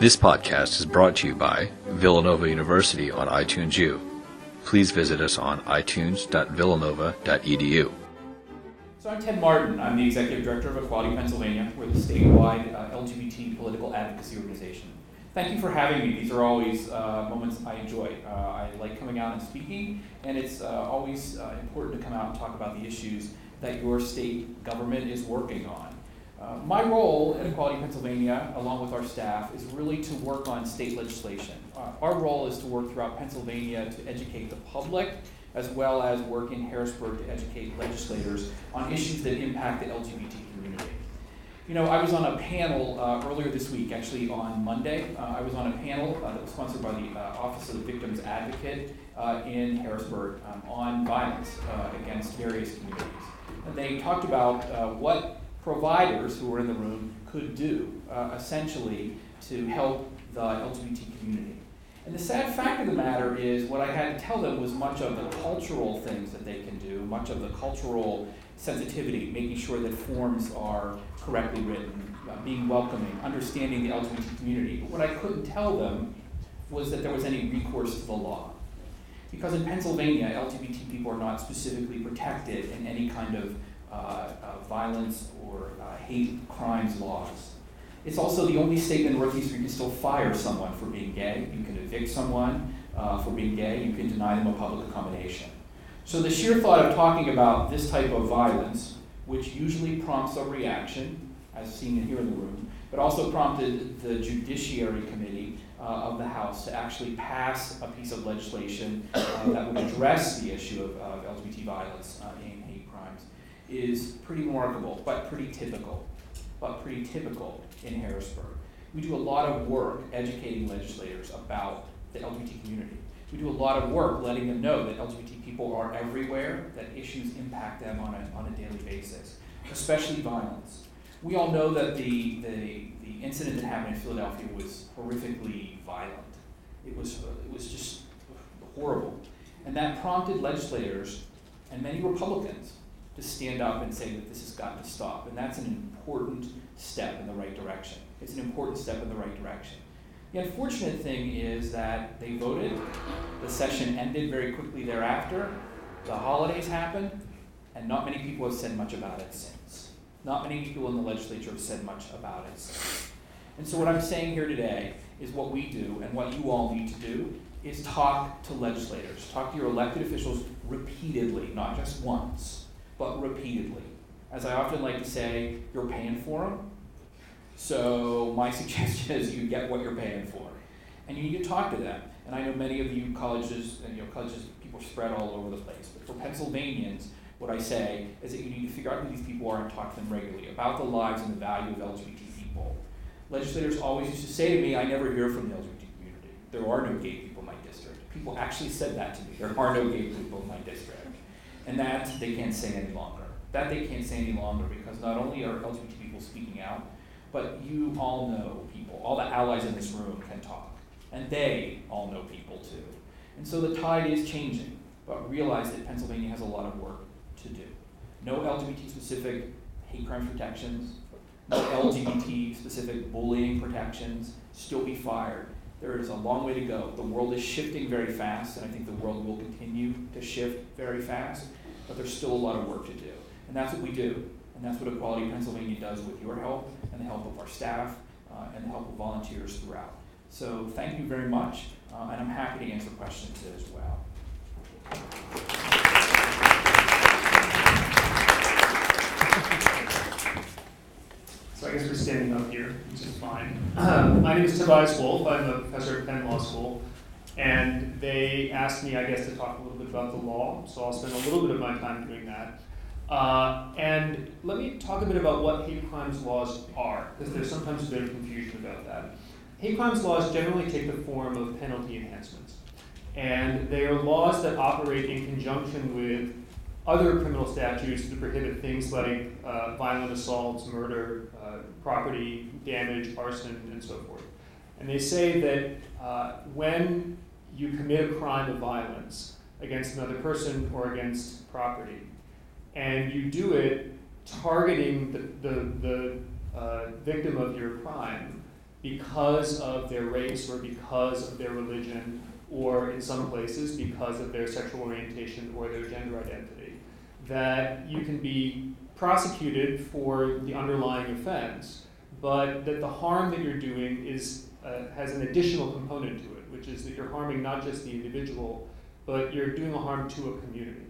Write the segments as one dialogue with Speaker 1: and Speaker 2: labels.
Speaker 1: This podcast is brought to you by Villanova University on iTunes U. Please visit us on itunes.villanova.edu.
Speaker 2: So I'm Ted Martin. I'm the Executive Director of Equality Pennsylvania. We're the statewide uh, LGBT political advocacy organization. Thank you for having me. These are always uh, moments I enjoy. Uh, I like coming out and speaking, and it's uh, always uh, important to come out and talk about the issues that your state government is working on. Uh, my role at Equality Pennsylvania, along with our staff, is really to work on state legislation. Uh, our role is to work throughout Pennsylvania to educate the public, as well as work in Harrisburg to educate legislators on issues that impact the LGBT community. You know, I was on a panel uh, earlier this week, actually on Monday. Uh, I was on a panel uh, that was sponsored by the uh, Office of the Victims Advocate in Harrisburg um, on violence against various communities. And they talked about what providers who were in the room could do, uh, essentially, to help the LGBT community. And the sad fact of the matter is, what I had to tell them was much of the cultural things that they can do, much of the cultural sensitivity, making sure that forms are correctly written, uh, being welcoming, understanding the LGBT community. But what I couldn't tell them was that there was any recourse to the law. Because in Pennsylvania, LGBT people are not specifically protected in any kind of uh, uh, violence or uh, hate crimes laws. It's also the only state in the Northeast where you can still fire someone for being gay. You can evict someone uh, for being gay. You can deny them a public accommodation. So the sheer thought of talking about this type of violence, which usually prompts a reaction, as seen here in the room, but also prompted the Judiciary Committee uh, of the House to actually pass a piece of legislation uh, that would address the issue of, of LGBT violence uh, is pretty remarkable, but pretty typical, but pretty typical in Harrisburg. We do a lot of work educating legislators about the LGBT community. We do a lot of work letting them know that LGBT people are everywhere, that issues impact them on a, on a daily basis, especially violence. We all know that the, the, the incident that happened in Philadelphia was horrifically violent. It was, it was just horrible. And that prompted legislators and many Republicans to stand up and say that this has got to stop. And that's an important step in the right direction. It's an important step in the right direction. The unfortunate thing is that they voted, the session ended very quickly thereafter, the holidays happened, and not many people have said much about it since. Not many people in the legislature have said much about it since. And so, what I'm saying here today is what we do and what you all need to do is talk to legislators, talk to your elected officials repeatedly, not just once but repeatedly. As I often like to say, you're paying for them. So my suggestion is you get what you're paying for. And you need to talk to them. And I know many of you colleges, and you know, colleges, people spread all over the place. But for Pennsylvanians, what I say is that you need to figure out who these people are and talk to them regularly about the lives and the value of LGBT people. Legislators always used to say to me, I never hear from the LGBT community. There are no gay people in my district. People actually said that to me. There are no gay people in my district. And that they can't say any longer. That they can't say any longer because not only are LGBT people speaking out, but you all know people. All the allies in this room can talk. And they all know people too. And so the tide is changing, but realize that Pennsylvania has a lot of work to do. No LGBT specific hate crime protections, no LGBT specific bullying protections, still be fired. There is a long way to go. The world is shifting very fast, and I think the world will continue to shift very fast but there's still a lot of work to do. And that's what we do. And that's what Equality Pennsylvania does with your help and the help of our staff uh, and the help of volunteers throughout. So thank you very much, uh, and I'm happy to answer questions as well.
Speaker 3: So I guess we're standing up here, which is fine. my name is Tobias Wolff. I'm a professor at Penn Law School. And they asked me, I guess, to talk a little bit about the law, so I'll spend a little bit of my time doing that. Uh, and let me talk a bit about what hate crimes laws are, because there's sometimes a bit of confusion about that. Hate crimes laws generally take the form of penalty enhancements. And they are laws that operate in conjunction with other criminal statutes that prohibit things like uh, violent assaults, murder, uh, property damage, arson, and so forth. And they say that uh, when you commit a crime of violence against another person or against property, and you do it targeting the, the, the uh, victim of your crime, because of their race or because of their religion or in some places because of their sexual orientation or their gender identity. That you can be prosecuted for the underlying offense, but that the harm that you're doing is, uh, has an additional component to it, which is that you're harming not just the individual, but you're doing a harm to a community.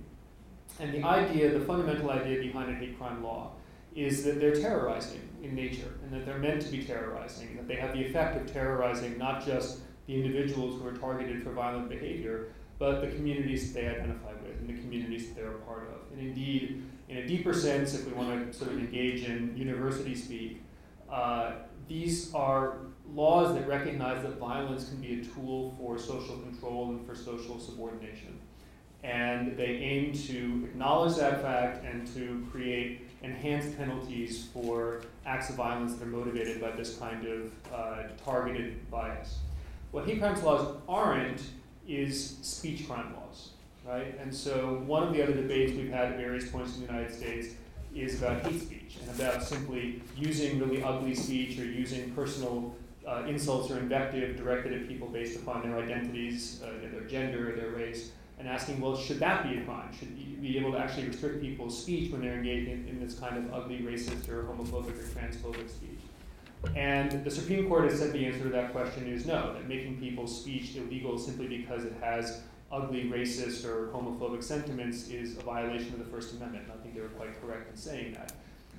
Speaker 3: And the idea, the fundamental idea behind a hate crime law is that they're terrorizing in nature, and that they're meant to be terrorizing, and that they have the effect of terrorizing not just the individuals who are targeted for violent behavior, but the communities that they identify with and the communities that they're a part of. And indeed, in a deeper sense, if we want to sort of engage in university speak, uh, these are laws that recognize that violence can be a tool for social control and for social subordination. And they aim to acknowledge that fact and to create enhanced penalties for acts of violence that are motivated by this kind of uh, targeted bias. What hate crimes laws aren't is speech crime laws, right? And so one of the other debates we've had at various points in the United States is about hate speech and about simply using really ugly speech or using personal uh, insults or invective directed at people based upon their identities, uh, their gender, their race, and asking, well, should that be a crime? Should you be able to actually restrict people's speech when they're engaged in, in this kind of ugly racist or homophobic or transphobic speech? And the Supreme Court has said the answer to that question is no, that making people's speech illegal simply because it has ugly racist or homophobic sentiments is a violation of the First Amendment. And I think they were quite correct in saying that.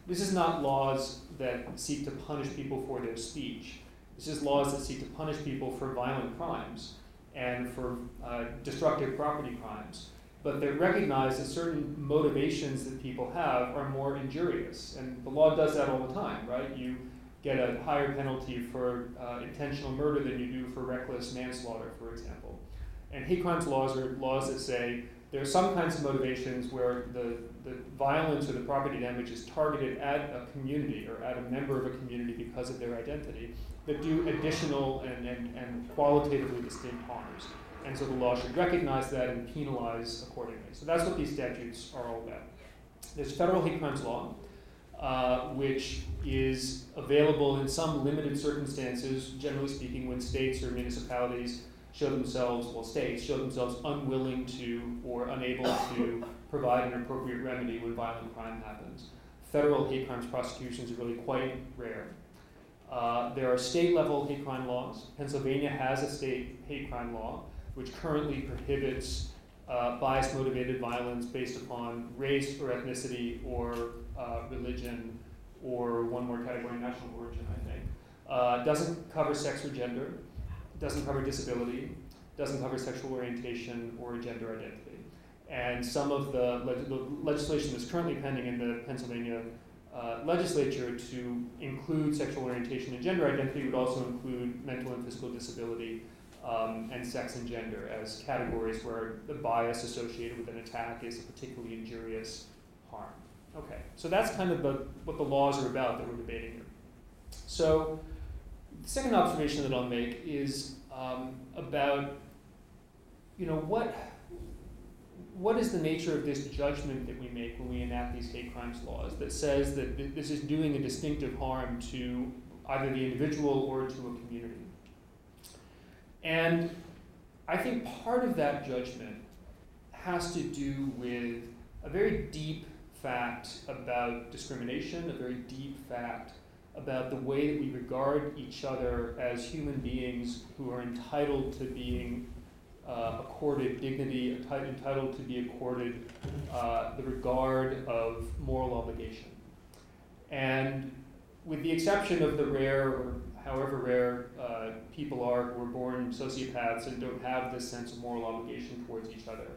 Speaker 3: This is not laws that seek to punish people for their speech. This just laws that seek to punish people for violent crimes and for uh, destructive property crimes. But they recognize that certain motivations that people have are more injurious. And the law does that all the time, right? You get a higher penalty for uh, intentional murder than you do for reckless manslaughter, for example. And hate crimes laws are laws that say there are some kinds of motivations where the, the violence or the property damage is targeted at a community or at a member of a community because of their identity that do additional and, and, and qualitatively distinct harms. And so the law should recognize that and penalize accordingly. So that's what these statutes are all about. There's federal hate crimes law, uh, which is available in some limited circumstances, generally speaking, when states or municipalities show themselves, well, states show themselves unwilling to or unable to provide an appropriate remedy when violent crime happens. Federal hate crimes prosecutions are really quite rare. Uh, there are state level hate crime laws. Pennsylvania has a state hate crime law, which currently prohibits uh, bias motivated violence based upon race or ethnicity or uh, religion or one more category, national origin, I think. Uh, doesn't cover sex or gender, doesn't cover disability, doesn't cover sexual orientation or gender identity. And some of the, the legislation that's currently pending in the Pennsylvania uh, legislature to include sexual orientation and gender identity would also include mental and physical disability um, and sex and gender as categories where the bias associated with an attack is a particularly injurious harm. Okay, so that's kind of the, what the laws are about that we're debating here. So, the second observation that I'll make is um, about, you know, what, what is the nature of this judgment that we make when we enact these hate crimes laws that says that th- this is doing a distinctive harm to either the individual or to a community? And I think part of that judgment has to do with a very deep fact about discrimination, a very deep fact about the way that we regard each other as human beings who are entitled to being uh, accorded dignity, entitled to be accorded uh, the regard of moral obligation. And with the exception of the rare, or however rare, uh, people are who are born sociopaths and don't have this sense of moral obligation towards each other,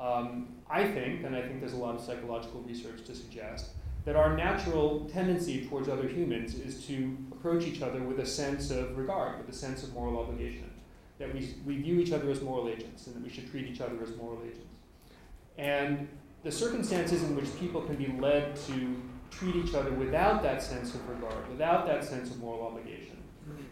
Speaker 3: um, I think, and I think there's a lot of psychological research to suggest, that our natural tendency towards other humans is to approach each other with a sense of regard, with a sense of moral obligation. That we, we view each other as moral agents and that we should treat each other as moral agents. And the circumstances in which people can be led to treat each other without that sense of regard, without that sense of moral obligation,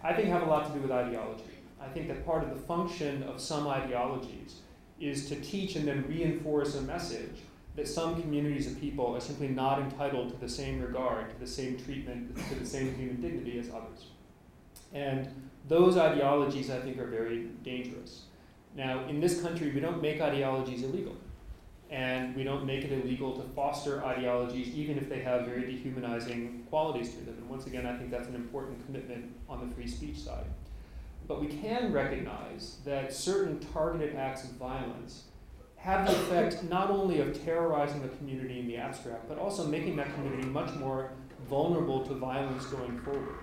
Speaker 3: I think have a lot to do with ideology. I think that part of the function of some ideologies is to teach and then reinforce a message that some communities of people are simply not entitled to the same regard, to the same treatment, to the same human dignity as others. And those ideologies, I think, are very dangerous. Now, in this country, we don't make ideologies illegal. And we don't make it illegal to foster ideologies, even if they have very dehumanizing qualities to them. And once again, I think that's an important commitment on the free speech side. But we can recognize that certain targeted acts of violence have the effect not only of terrorizing the community in the abstract, but also making that community much more vulnerable to violence going forward.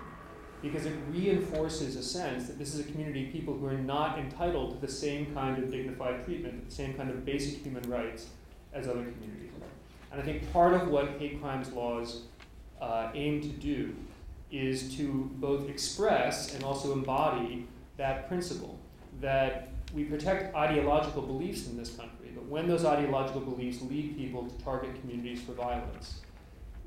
Speaker 3: Because it reinforces a sense that this is a community of people who are not entitled to the same kind of dignified treatment, the same kind of basic human rights as other communities. And I think part of what hate crimes laws uh, aim to do is to both express and also embody that principle that we protect ideological beliefs in this country, but when those ideological beliefs lead people to target communities for violence,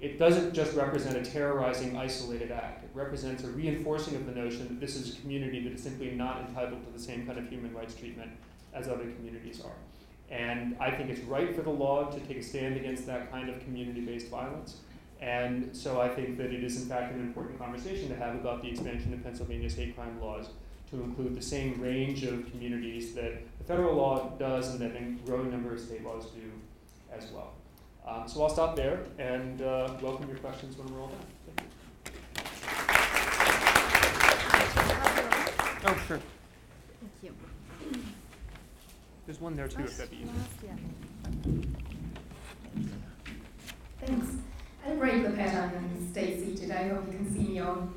Speaker 3: it doesn't just represent a terrorizing, isolated act. It represents a reinforcing of the notion that this is a community that is simply not entitled to the same kind of human rights treatment as other communities are. And I think it's right for the law to take a stand against that kind of community based violence. And so I think that it is, in fact, an important conversation to have about the expansion of Pennsylvania's hate crime laws to include the same range of communities that the federal law does and that a growing number of state laws do as well. Um, so I'll stop there and uh, welcome your questions when we're all done. Thank you. Oh, sure.
Speaker 4: Thank you.
Speaker 3: There's one there too, if that'd be easier.
Speaker 5: Thanks. I'll break the pattern and stay seated. I hope you can see me all.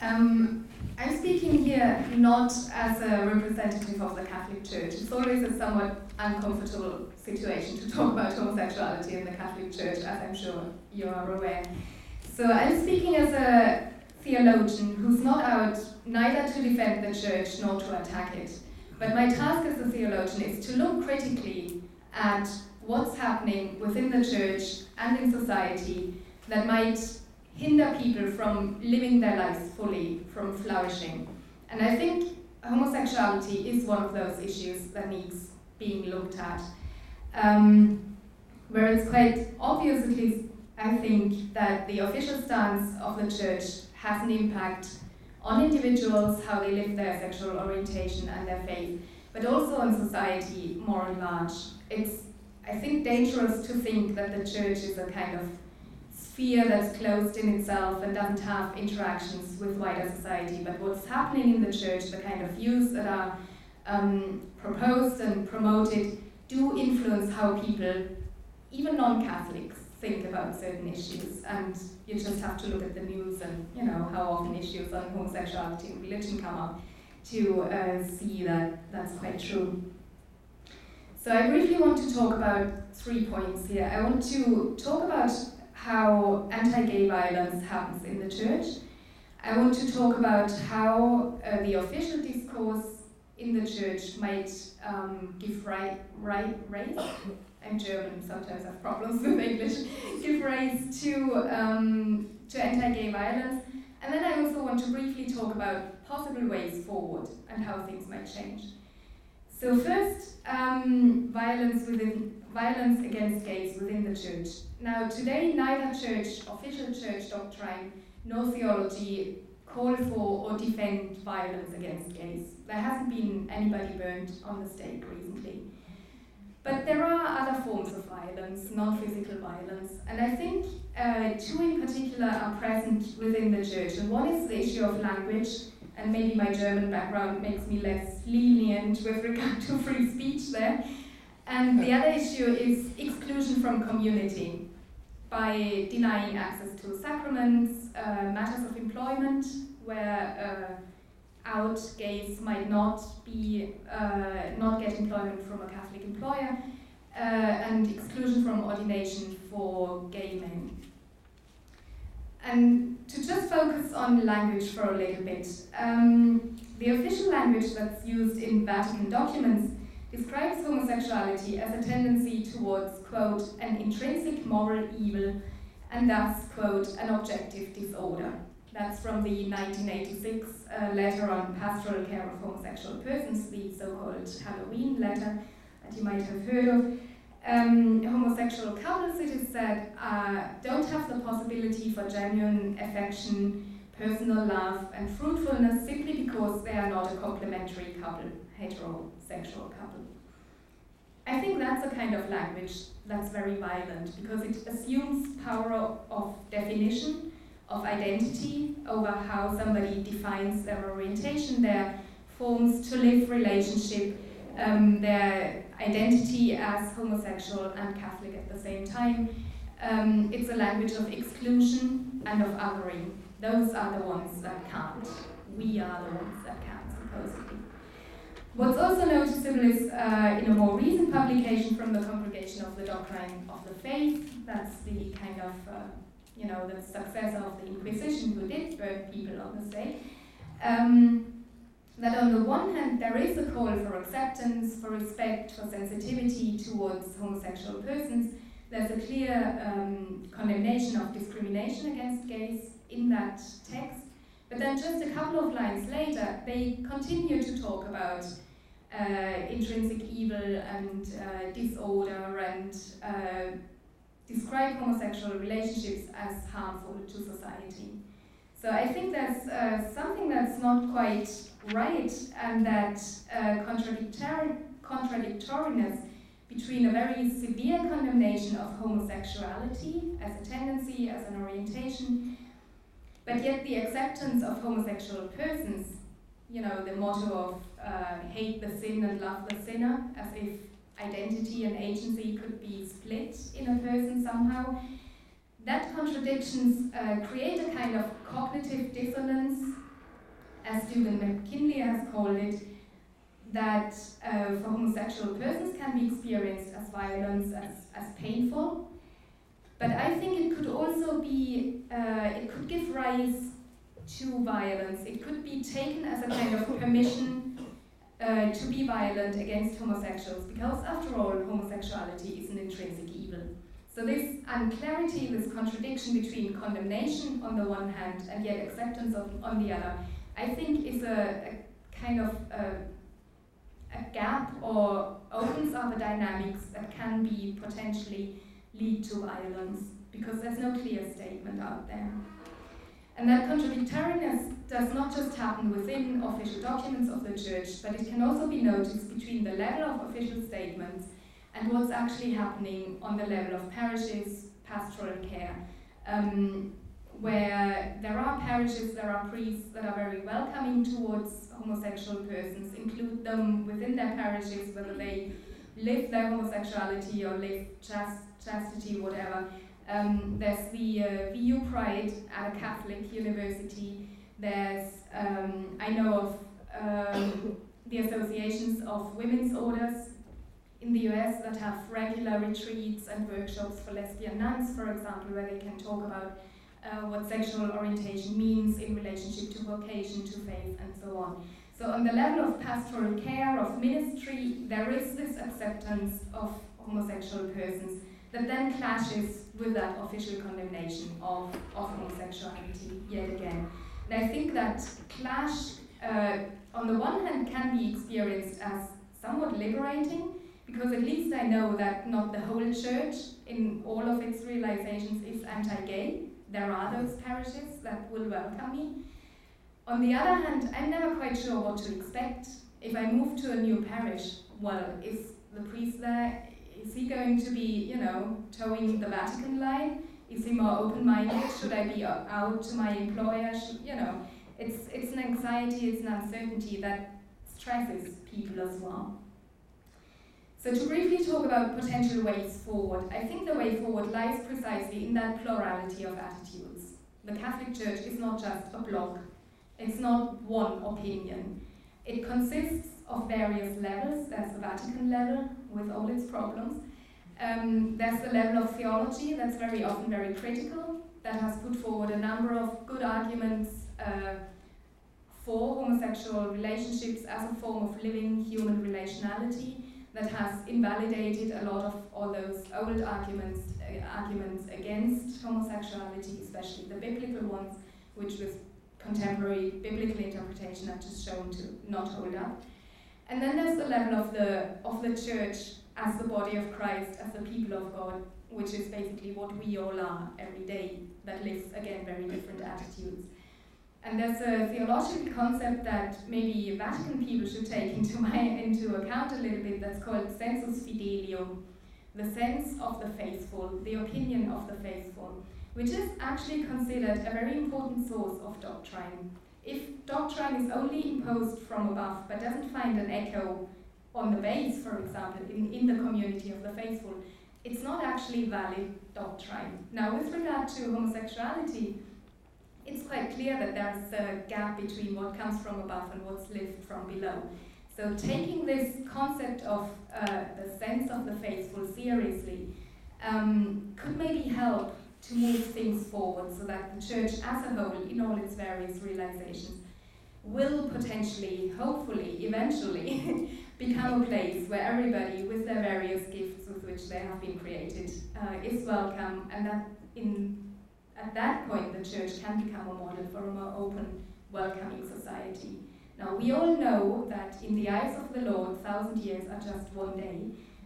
Speaker 5: Um, I'm speaking here not as a representative of the Catholic Church. It's always a somewhat uncomfortable situation to talk about homosexuality in the Catholic Church, as I'm sure you are aware. So I'm speaking as a theologian who's not out neither to defend the church nor to attack it. But my task as a theologian is to look critically at what's happening within the church and in society that might hinder people from living their lives fully, from flourishing. And I think homosexuality is one of those issues that needs being looked at. Um, where it's quite obvious, at least I think, that the official stance of the church has an impact on individuals, how they live their sexual orientation and their faith, but also on society more at large. It's, I think, dangerous to think that the church is a kind of sphere that's closed in itself and doesn't have interactions with wider society. But what's happening in the church, the kind of views that are um, proposed and promoted, do influence how people, even non-Catholics, think about certain issues. And you just have to look at the news and you know how often issues on homosexuality and religion come up to uh, see that that's quite true. So I briefly want to talk about three points here. I want to talk about how anti-gay violence happens in the church. I want to talk about how uh, the official discourse in the church might um, give right, right, raise. I'm German, sometimes I have problems with English. give rise to um, to anti-gay violence, and then I also want to briefly talk about possible ways forward and how things might change. So first, um, violence within violence against gays within the church. Now today, neither church, official church doctrine, nor theology call for or defend violence against gays. There hasn't been anybody burned on the stake recently. But there are other forms of violence, non-physical violence, and I think uh, two in particular are present within the church. And one is the issue of language, and maybe my German background makes me less lenient with regard to free speech there. And the other issue is exclusion from community by denying access to sacraments, uh, matters of employment, where uh, out gays might not be uh, not get employment from a Catholic employer, uh, and exclusion from ordination for gay men. And to just focus on language for a little bit, um, the official language that's used in Vatican documents describes homosexuality as a tendency towards, quote, an intrinsic moral evil and thus, quote, an objective disorder. That's from the 1986 uh, letter on pastoral care of homosexual persons, the so-called Halloween letter that you might have heard of. Um, homosexual couples, it is said, uh, don't have the possibility for genuine affection, personal love, and fruitfulness simply because they are not a complementary couple, heterosexual couple. I think that's a kind of language that's very violent because it assumes power of definition, of identity, over how somebody defines their orientation, their forms to live relationship, um, their identity as homosexual and Catholic at the same time. Um, it's a language of exclusion and of othering. Those are the ones that count. We are the ones that count, supposedly. What's also noticeable is uh, in a more recent publication from the Congregation of the Doctrine of the Faith, that's the kind of, uh, you know, the successor of the Inquisition who did burn people on the stake, um, that on the one hand there is a call for acceptance, for respect, for sensitivity towards homosexual persons, there's a clear um, condemnation of discrimination against gays in that text. But then just a couple of lines later, they continue to talk about intrinsic evil and uh, disorder and uh, describe homosexual relationships as harmful to society. So I think that's uh, something that's not quite right and that uh, contradictory, contradictoriness between a very severe condemnation of homosexuality as a tendency, as an orientation, but yet the acceptance of homosexual persons, you know, the motto of uh, hate the sin and love the sinner, as if identity and agency could be split in a person somehow. That contradictions uh, create a kind of cognitive dissonance, as Stephen McKinley has called it, that uh, for homosexual persons can be experienced as violence, as, as painful. But I think it could also be, uh, it could give rise to violence. It could be taken as a kind of permission uh, to be violent against homosexuals, because after all, homosexuality is an intrinsic evil. So this unclarity, this contradiction between condemnation on the one hand and yet acceptance of, on the other, I think is a, a kind of uh, a gap or opens up a dynamics that can be potentially lead to violence because there's no clear statement out there. And that contradictoriness does not just happen within official documents of the church, but it can also be noticed between the level of official statements and what's actually happening on the level of parishes, pastoral care. Um, where there are parishes, there are priests that are very welcoming towards homosexual persons, include them within their parishes, whether they live their homosexuality or live chast chastity, whatever. Um, there's the uh, VU Pride at a Catholic university. There's, um, I know of um, the associations of women's orders in the US that have regular retreats and workshops for lesbian nuns, for example, where they can talk about uh, what sexual orientation means in relationship to vocation, to faith, and so on. So, on the level of pastoral care, of ministry, there is this acceptance of homosexual persons that then clashes with that official condemnation of, of homosexuality yet again. And I think that clash, uh, on the one hand, can be experienced as somewhat liberating, because at least I know that not the whole church, in all of its realizations, is anti gay there are those parishes that will welcome me. On the other hand, I'm never quite sure what to expect. If I move to a new parish, well, is the priest there? Is he going to be, you know, toeing the Vatican line? Is he more open-minded? Should I be out to my employer? Should, you know, it's it's an anxiety, it's an uncertainty that stresses people as well. So to briefly talk about potential ways forward, I think the way forward lies precisely in that plurality of attitudes. The Catholic Church is not just a bloc, it's not one opinion. It consists of various levels. There's the Vatican level with all its problems. Um, there's the level of theology that's very often very critical, that has put forward a number of good arguments uh, for homosexual relationships as a form of living human relationality that has invalidated a lot of all those old arguments, uh, arguments against homosexuality, especially the biblical ones, which with contemporary biblical interpretation are just shown to not hold up. And then there's the level of the of the church as the body of Christ, as the people of God, which is basically what we all are every day, that lives again very different attitudes. And there's a theological concept that maybe Vatican people should take into, my, into account a little bit that's called sensus fidelium, the sense of the faithful, the opinion of the faithful, which is actually considered a very important source of doctrine. If doctrine is only imposed from above but doesn't find an echo on the base, for example, in, in the community of the faithful, it's not actually valid doctrine. Now, with regard to homosexuality, it's quite clear that there's a gap between what comes from above and what's lived from below. So, taking this concept of uh, the sense of the faithful seriously um, could maybe help to move things forward so that the church as a whole, in all its various realizations, will potentially, hopefully, eventually, become a place where everybody, with their various gifts with which they have been created, uh, is welcome, and that in at that point the church can become a model for a more open, welcoming society. Now we all know that in the eyes of the Lord, thousand years are just one day,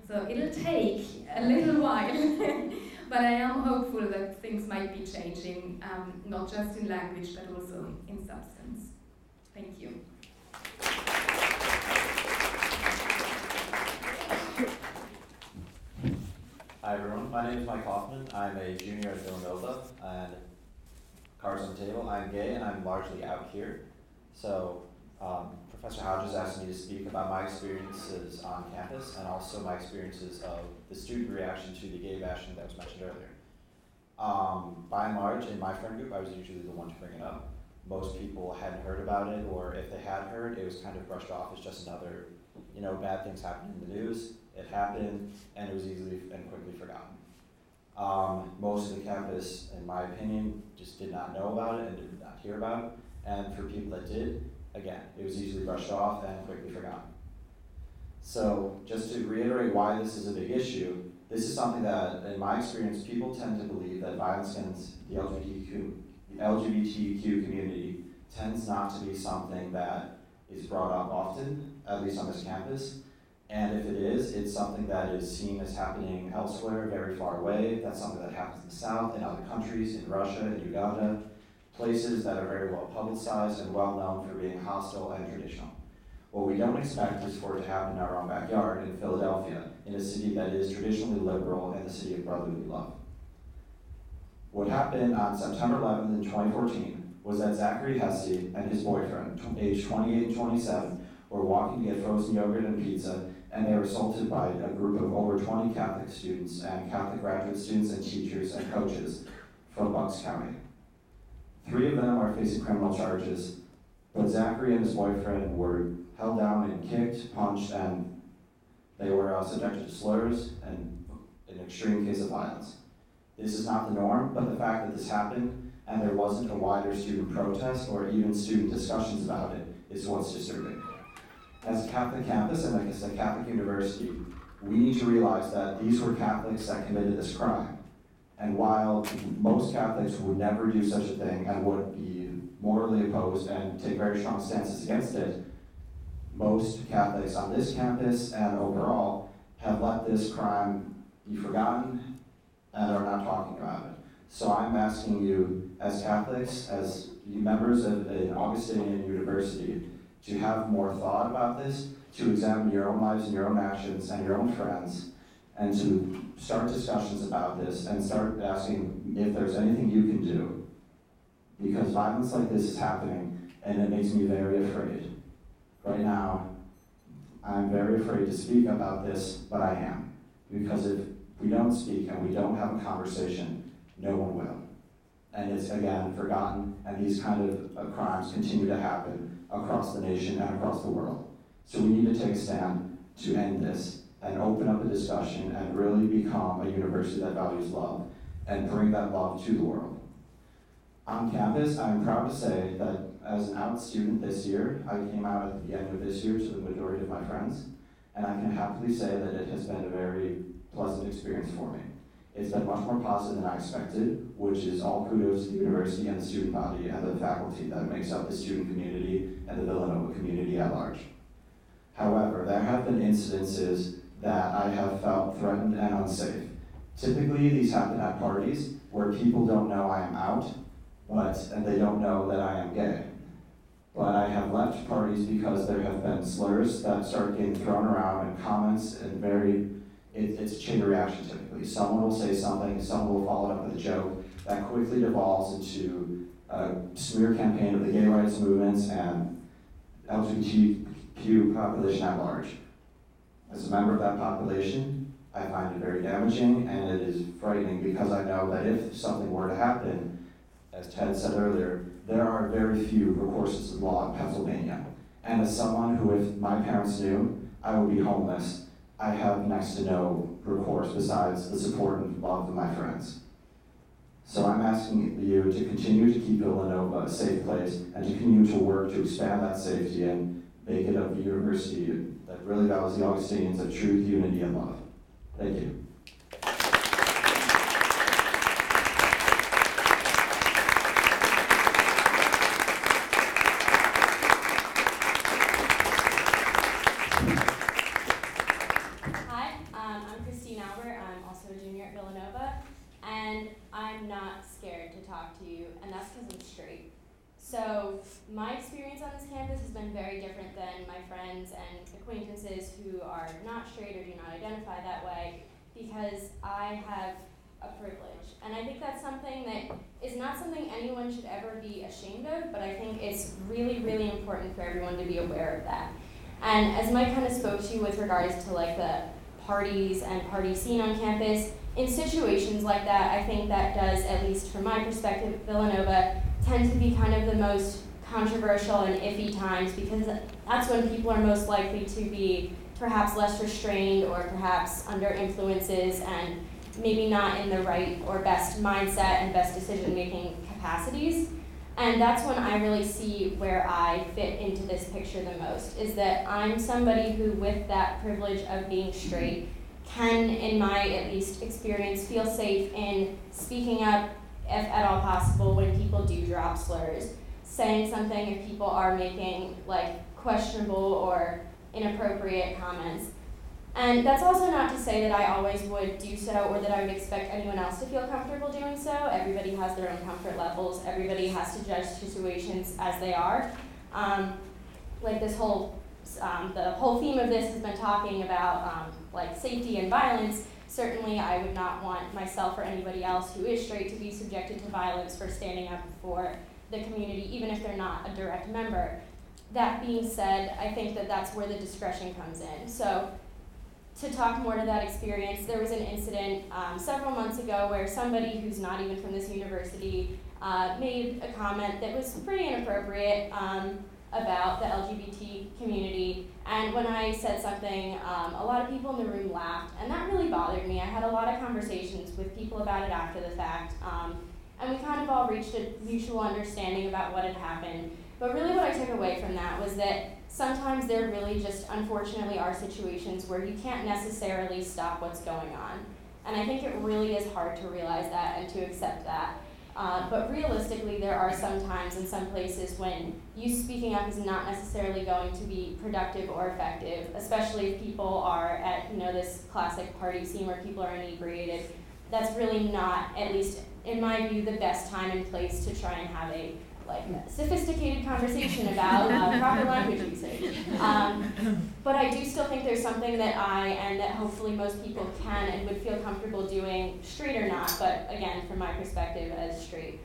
Speaker 5: so it'll take a little while. but I am hopeful that things might be changing, um, not just in language but also in substance. Thank you.
Speaker 4: Hi everyone, my name is Mike Kaufman. I'm a junior at Villanova and cards on the table. I'm gay and I'm largely out here. So um, Professor Hodges asked me to speak about my experiences on campus and also my experiences of the student reaction to the gay bashing that was mentioned earlier. Um, by and large, in my friend group, I was usually the one to bring it up. Most people hadn't heard about it, or if they had heard, it was kind of brushed off as just another, you know, bad things happening in the news. It happened, and it was easily and quickly forgotten. Um, most of the campus, in my opinion, just did not know about it and did not hear about it. And for people that did, again, it was easily brushed off and quickly forgotten. So, just to reiterate why this is a big issue, this is something that, in my experience, people tend to believe that violence against the LGBTQ, LGBTQ community tends not to be something that is brought up often, at least on this campus. And if it is, it's something that is seen as happening elsewhere, very far away. That's something that happens in the South, in other countries, in Russia, in Uganda, places that are very well publicized and well known for being hostile and traditional. What we don't expect is for it to happen in our own backyard in Philadelphia, in a city that is traditionally liberal and the city of brotherly love. What happened on September 11th in 2014 was that Zachary Hesse and his boyfriend, aged 28 and 27, were walking to get frozen yogurt and pizza, and they were assaulted by a group of over 20 Catholic students and Catholic graduate students and teachers and coaches from Bucks County. Three of them are facing criminal charges, but Zachary and his boyfriend were held down and kicked, punched, and they were uh, subjected to slurs and an extreme case of violence. This is not the norm, but the fact that this happened and there wasn't a wider student protest or even student discussions about it is what's disturbing. As a Catholic campus and like as a Catholic university, we need to realize that these were Catholics that committed this crime. And while most Catholics would never do such a thing and would be morally opposed and take very strong stances against it, most Catholics on this campus and overall have let this crime be forgotten and are not talking about it. So I'm asking you, as Catholics, as members of an Augustinian university, to have more thought about this, to examine your own lives and your own actions and your own friends, and to start discussions about this and start asking if there's anything you can do. Because violence like this is happening and it makes me very afraid. Right now, I'm very afraid to speak about this, but I am. Because if we don't speak and we don't have a conversation, no one will. And it's again forgotten, and these kind of uh, crimes continue to happen across the nation and across the world. So we need to take a stand to end this and open up a discussion and really become a university that values love and bring that love to the world. On campus, I'm proud to say that as an out student this year, I came out at the end of this year to the majority of my friends, and I can happily say that it has been a very pleasant experience for me. It's been much more positive than I expected, which is all kudos to the university and the student body and the faculty that makes up the student community and the Villanova community at large. However, there have been incidences that I have felt threatened and unsafe. Typically, these happen at parties where people don't know I am out, but and they don't know that I am gay. but I have left parties because there have been slurs that start getting thrown around and comments and very, it, it's a chain reaction typically. Someone will say something, someone will follow it up with a joke, that quickly devolves into a smear campaign of the gay rights movements and LGBTQ population at large. As a member of that population, I find it very damaging and it is frightening because I know that if something were to happen, as Ted said earlier, there are very few recourses of law in Pennsylvania. And as someone who, if my parents knew I would be homeless, I have next to no recourse besides the support and love of my friends. So I'm asking you to continue to keep Villanova a safe place and to continue to work to expand that safety and make it a university that really values the Augustinians of truth, unity, and love. Thank you.
Speaker 6: Hi, um, I'm Christine Albert. I'm also a junior at Villanova, and I'm not scared to talk to you, and that's because I'm straight. So, my experience on this campus has been very different than my friends and acquaintances who are not straight or do not identify that way because I have a privilege. And I think that's something that is not something anyone should ever be ashamed of, but I think it's really, really important for everyone to be aware of that. And as Mike kind of spoke to you with regards to like the parties and party scene on campus, in situations like that, I think that does, at least from my perspective, Villanova tend to be kind of the most controversial and iffy times because that's when people are most likely to be perhaps less restrained or perhaps under influences and maybe not in the right or best mindset and best decision making capacities. And that's when I really see where I fit into this picture the most is that I'm somebody who, with that privilege of being straight, can, in my at least experience, feel safe in speaking up if at all possible when people do drop slurs, saying something if people are making like questionable or inappropriate comments. And that's also not to say that I always would do so or that I would expect anyone else to feel comfortable doing so. Everybody has their own comfort levels. Everybody has to judge situations as they are. Um, like this whole, um, the whole theme of this has been talking about um, like safety and violence. Certainly, I would not want myself or anybody else who is straight to be subjected to violence for standing up for the community, even if they're not a direct member. That being said, I think that that's where the discretion comes in. So to talk more to that experience, there was an incident um, several months ago where somebody who's not even from this university uh, made a comment that was pretty inappropriate um, about the LGBT community. And when I said something, um, a lot of people in the room laughed, and that really bothered me. I had a lot of conversations with people about it after the fact, um, and we kind of all reached a mutual understanding about what had happened. But really, what I took away from that was that sometimes there really just unfortunately are situations where you can't necessarily stop what's going on. And I think it really is hard to realize that and to accept that. Uh, but realistically, there are some times in some places when you speaking up is not necessarily going to be productive or effective, especially if people are at you know this classic party scene where people are inebriated. That's really not, at least in my view, the best time and place to try and have a like sophisticated conversation about uh, proper language usage. Um, but I do still think there's something that I and that hopefully most people can and would feel comfortable doing, straight or not, but again, from my perspective as straight,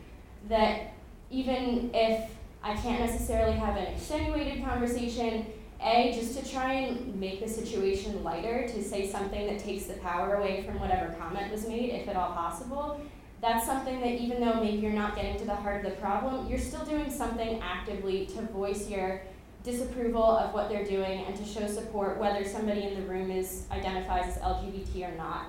Speaker 6: that even if I can't necessarily have an extenuated conversation, A, just to try and make the situation lighter, to say something that takes the power away from whatever comment was made, if at all possible, that's something that even though maybe you're not getting to the heart of the problem, you're still doing something actively to voice your disapproval of what they're doing and to show support whether somebody in the room is identifies as LGBT or not.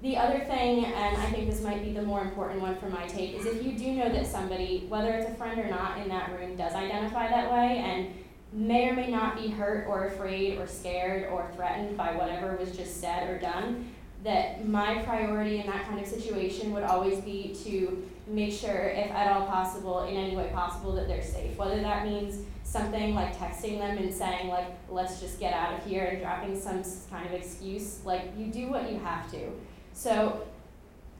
Speaker 6: The other thing, and I think this might be the more important one for my take, is if you do know that somebody, whether it's a friend or not in that room, does identify that way and may or may not be hurt or afraid or scared or threatened by whatever was just said or done, that my priority in that kind of situation would always be to make sure, if at all possible, in any way possible, that they're safe. Whether that means something like texting them and saying, like, let's just get out of here and dropping some kind of excuse, like, you do what you have to. So,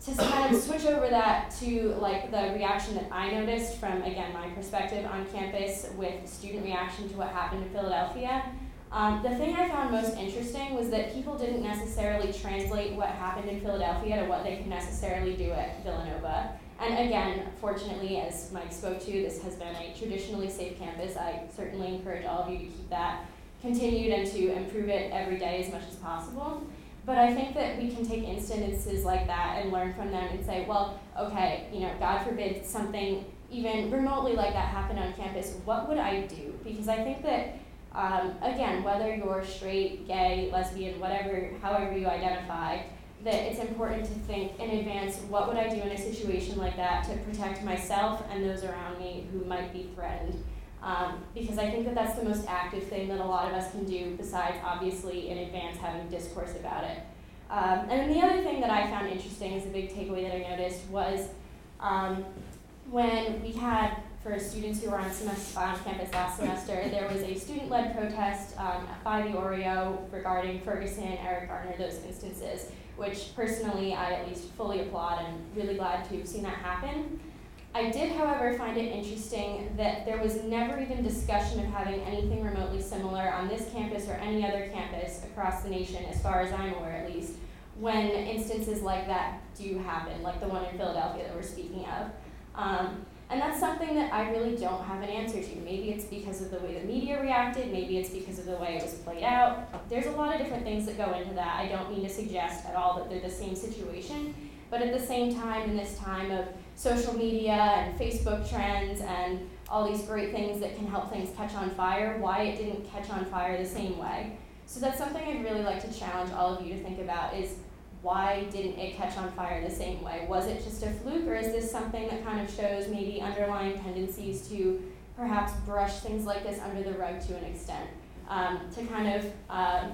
Speaker 6: to kind of switch over that to like the reaction that I noticed from again my perspective on campus with student reaction to what happened in Philadelphia. Um, the thing I found most interesting was that people didn't necessarily translate what happened in Philadelphia to what they could necessarily do at Villanova. And again, fortunately, as Mike spoke to, this has been a traditionally safe campus. I certainly encourage all of you to keep that continued and to improve it every day as much as possible. But I think that we can take instances like that and learn from them and say, well, okay, you know, God forbid something even remotely like that happened on campus, what would I do? Because I think that, um, again, whether you're straight, gay, lesbian, whatever, however you identify, that it's important to think in advance what would I do in a situation like that to protect myself and those around me who might be threatened. Um, because I think that that's the most active thing that a lot of us can do, besides obviously in advance having discourse about it. Um, and then the other thing that I found interesting as a big takeaway that I noticed was um, when we had, for students who were on, semester, on campus last semester, there was a student led protest um, by the Oreo regarding Ferguson, Eric Garner, those instances, which personally I at least fully applaud and really glad to have seen that happen. I did, however, find it interesting that there was never even discussion of having anything remotely similar on this campus or any other campus across the nation, as far as I'm aware at least, when instances like that do happen, like the one in Philadelphia that we're speaking of. Um, and that's something that I really don't have an answer to. Maybe it's because of the way the media reacted, maybe it's because of the way it was played out. There's a lot of different things that go into that. I don't mean to suggest at all that they're the same situation, but at the same time, in this time of social media and Facebook trends and all these great things that can help things catch on fire, why it didn't catch on fire the same way. So that's something I'd really like to challenge all of you to think about is why didn't it catch on fire the same way? Was it just a fluke or is this something that kind of shows maybe underlying tendencies to perhaps brush things like this under the rug to an extent? Um, to kind of um,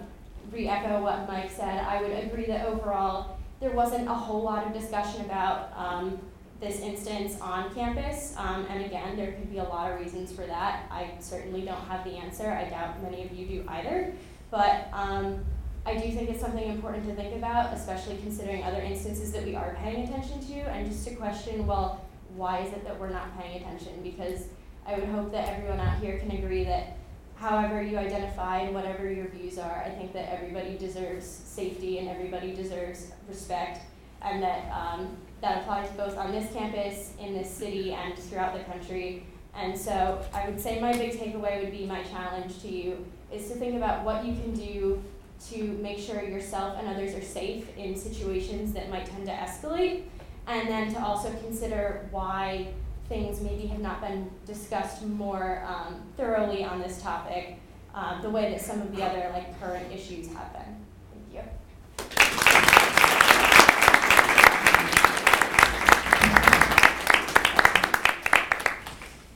Speaker 6: re-echo what Mike said, I would agree that overall there wasn't a whole lot of discussion about um, this instance on campus. Um, and again, there could be a lot of reasons for that. I certainly don't have the answer. I doubt many of you do either. But um, I do think it's something important to think about, especially considering other instances that we are paying attention to, and just to question, well, why is it that we're not paying attention? Because I would hope that everyone out here can agree that however you identify and whatever your views are, I think that everybody deserves safety and everybody deserves respect, and that um, that applies both on this campus, in this city, and throughout the country. And so I would say my big takeaway would be my challenge to you is to think about what you can do to make sure yourself and others are safe in situations that might tend to escalate, and then to also consider why things maybe have not been discussed more um, thoroughly on this topic, um, the way that some of the other like current issues have been. Thank you.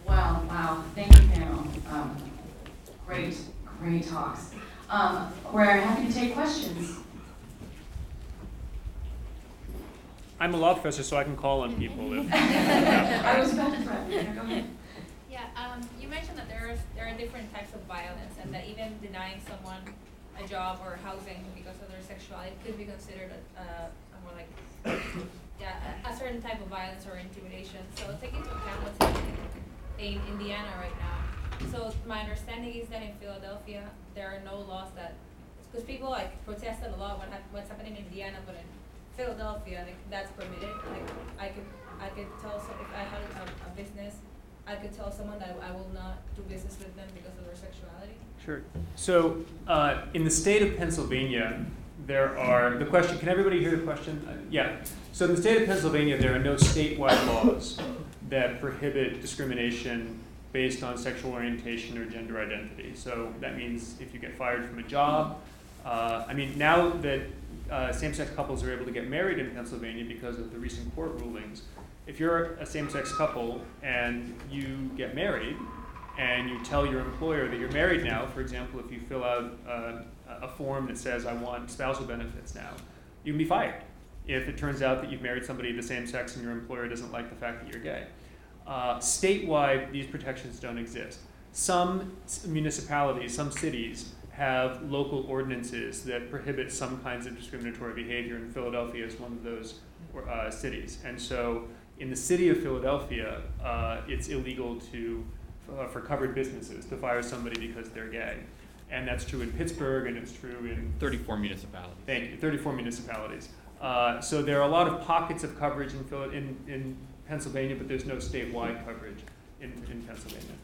Speaker 7: Wow, wow, thank you, panel. Um, great, great talks. Um, we're happy to take questions.
Speaker 3: I'm a law professor, so I can call on people if.
Speaker 7: I was about to threaten you, go ahead.
Speaker 8: Yeah, um, you mentioned that there are, there are different types of violence and that even denying someone a job or housing because of their sexuality could be considered a, a, a more like, yeah, a, a certain type of violence or intimidation. So take into account what's happening in Indiana right now. So my understanding is that in Philadelphia, there are no laws that, because people like protested a lot what's happening in Indiana, but in Philadelphia, like, that's permitted. Like I could, I could tell if I had a, a business, I could tell someone that I will not do business with them because of their sexuality.
Speaker 3: Sure. So, uh, in the state of Pennsylvania, there are, the question, can everybody hear the question? Uh, Yeah. So in the state of Pennsylvania, there are no statewide laws that prohibit discrimination based on sexual orientation or gender identity. So that means if you get fired from a job, uh, I mean, now that uh, same-sex couples are able to get married in Pennsylvania because of the recent court rulings, if you're a same-sex couple and you get married, and you tell your employer that you're married now, for example, if you fill out uh, a form that says, I want spousal benefits now, you can be fired if it turns out that you've married somebody of the same sex and your employer doesn't like the fact that you're gay. Uh, statewide, these protections don't exist. Some municipalities, some cities, have local ordinances that prohibit some kinds of discriminatory behavior, and Philadelphia is one of those uh, cities. And so, in the city of Philadelphia, uh, it's illegal to, uh, for covered businesses to fire somebody because they're gay. And that's true in Pittsburgh, and it's true in
Speaker 2: 34 municipalities.
Speaker 3: Thank you. 34 municipalities. Uh, so there are a lot of pockets of coverage in, in, in Pennsylvania, but there's no statewide coverage in, in Pennsylvania.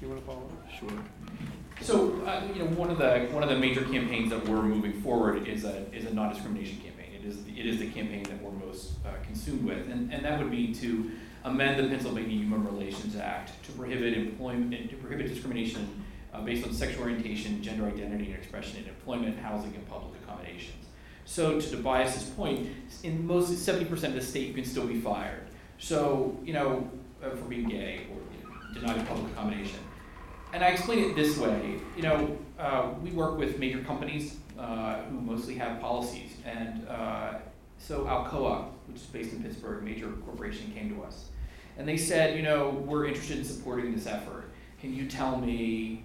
Speaker 3: Do you want to follow up?
Speaker 2: Sure. So, uh, you know, one of the one of the major campaigns that we're moving forward is a is a non-discrimination campaign. It is the, it is the campaign that we're most uh, consumed with, and and that would be to amend the Pennsylvania Human Relations Act to prohibit employment to prohibit discrimination uh, based on sexual orientation, gender identity, and expression in employment, housing, and public accommodations. So, to Tobias's point, in most seventy percent of the state, you can still be fired. So, you know, uh, for being gay or you know, denied public accommodation. And I explain it this way, you know, uh, we work with major companies uh, who mostly have policies, and uh, so Alcoa, which is based in Pittsburgh, a major corporation, came to us, and they said, you know, we're interested in supporting this effort. Can you tell me,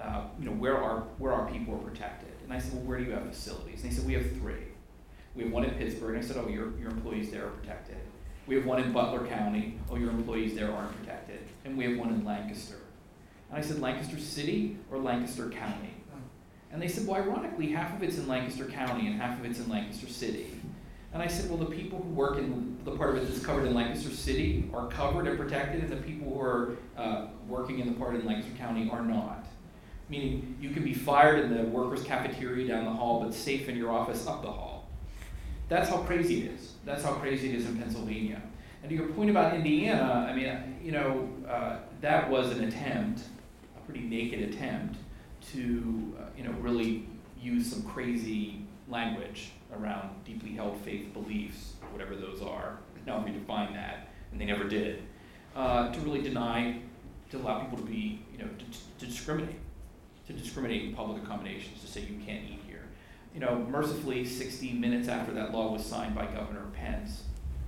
Speaker 2: uh, you know, where our where our people are protected? And I said, well, where do you have facilities? And they said, we have three. We have one in Pittsburgh. And I said, oh, your your employees there are protected. We have one in Butler County. Oh, your employees there aren't protected. And we have one in Lancaster. And I said, Lancaster City or Lancaster County? And they said, well, ironically, half of it's in Lancaster County and half of it's in Lancaster City. And I said, well, the people who work in the part of it that's covered in Lancaster City are covered and protected, and the people who are uh, working in the part in Lancaster County are not. Meaning, you can be fired in the workers' cafeteria down the hall, but safe in your office up the hall. That's how crazy it is. That's how crazy it is in Pennsylvania. And to your point about Indiana, I mean, you know, uh, that was an attempt a pretty naked attempt to, uh, you know, really use some crazy language around deeply held faith beliefs, whatever those are. Now we define that, and they never did. Uh, to really deny, to allow people to be, you know, to, to discriminate, to discriminate in public accommodations, to say you can't eat. You know, mercifully, 60 minutes after that law was signed by Governor Pence,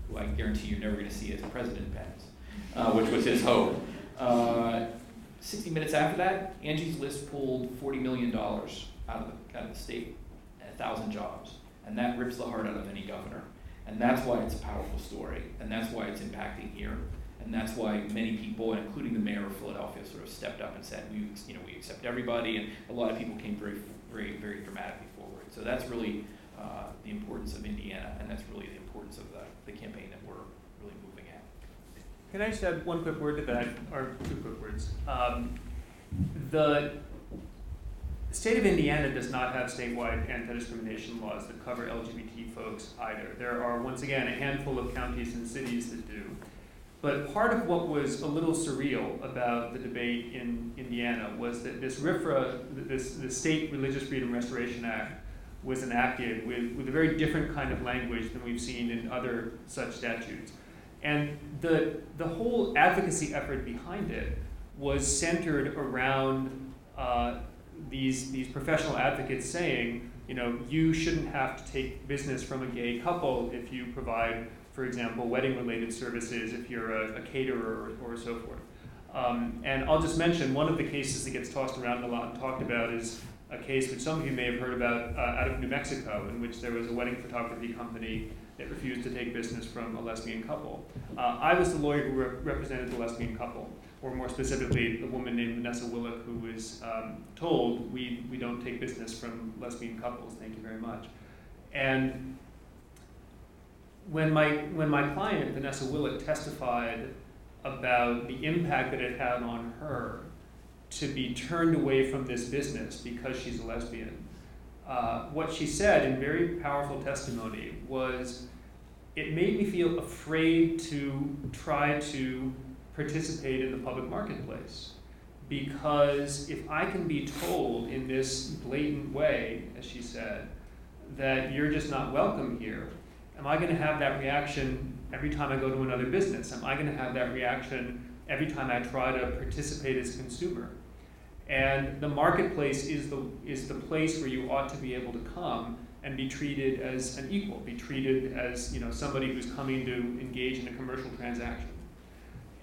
Speaker 2: who I guarantee you're never going to see as President Pence, uh, which was his hope. Uh, 60 minutes after that, Angie's List pulled $40 million out of the, out of the state, and 1,000 jobs. And that rips the heart out of any governor. And that's why it's a powerful story, and that's why it's impacting here. And that's why many people, including the mayor of Philadelphia, sort of stepped up and said, we, you know, we accept everybody, and a lot of people came very, very, very dramatically. So that's really uh, the importance of Indiana, and that's really the importance of the, the campaign that we're really moving at.
Speaker 3: Can I just add one quick word to that, or two quick words? Um, the state of Indiana does not have statewide anti-discrimination laws that cover LGBT folks either. There are, once again, a handful of counties and cities that do. But part of what was a little surreal about the debate in Indiana was that this RFRA, this, the State Religious Freedom Restoration Act, was enacted with, with a very different kind of language than we've seen in other such statutes. And the, the whole advocacy effort behind it was centered around uh, these, these professional advocates saying, you know, you shouldn't have to take business from a gay couple if you provide, for example, wedding related services, if you're a, a caterer or, or, so forth. Um, and I'll just mention one of the cases that gets tossed around a lot and talked about is a case which some of you may have heard about uh, out of New Mexico, in which there was a wedding photography company that refused to take business from a lesbian couple. Uh, I was the lawyer who re- represented the lesbian couple, or more specifically, the woman named Vanessa Willock, who was um, told, we, we don't take business from lesbian couples, thank you very much. And when my, when my client, Vanessa Willock, testified about the impact that it had on her to be turned away from this business because she's a lesbian, uh, what she said in very powerful testimony was it made me feel afraid to try to participate in the public marketplace. Because if I can be told in this blatant way, as she said, that you're just not welcome here, am I going to have that reaction every time I go to another business? Am I going to have that reaction every time I try to participate as a consumer? And the marketplace is the, is the place where you ought to be able to come and be treated as an equal, be treated as you know, somebody who's coming to engage in a commercial transaction.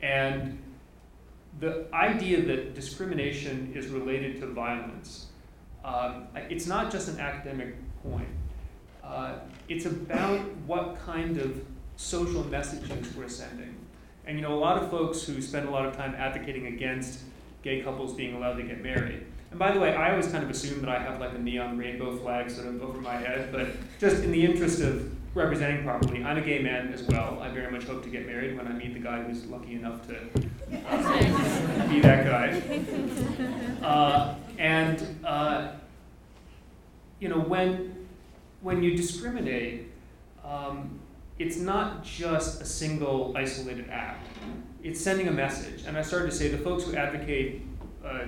Speaker 3: And the idea that discrimination is related to violence um, it's not just an academic point. Uh, it's about what kind of social messages we're sending. And you know, a lot of folks who spend a lot of time advocating against gay couples being allowed to get married. And by the way, I always kind of assume that I have like a neon rainbow flag sort of over my head, but just in the interest of representing properly, I'm a gay man as well. I very much hope to get married when I meet the guy who's lucky enough to be that guy. Uh, and uh, you know, when when you discriminate, um, it's not just a single isolated act. It's sending a message. And I started to say the folks who advocate uh,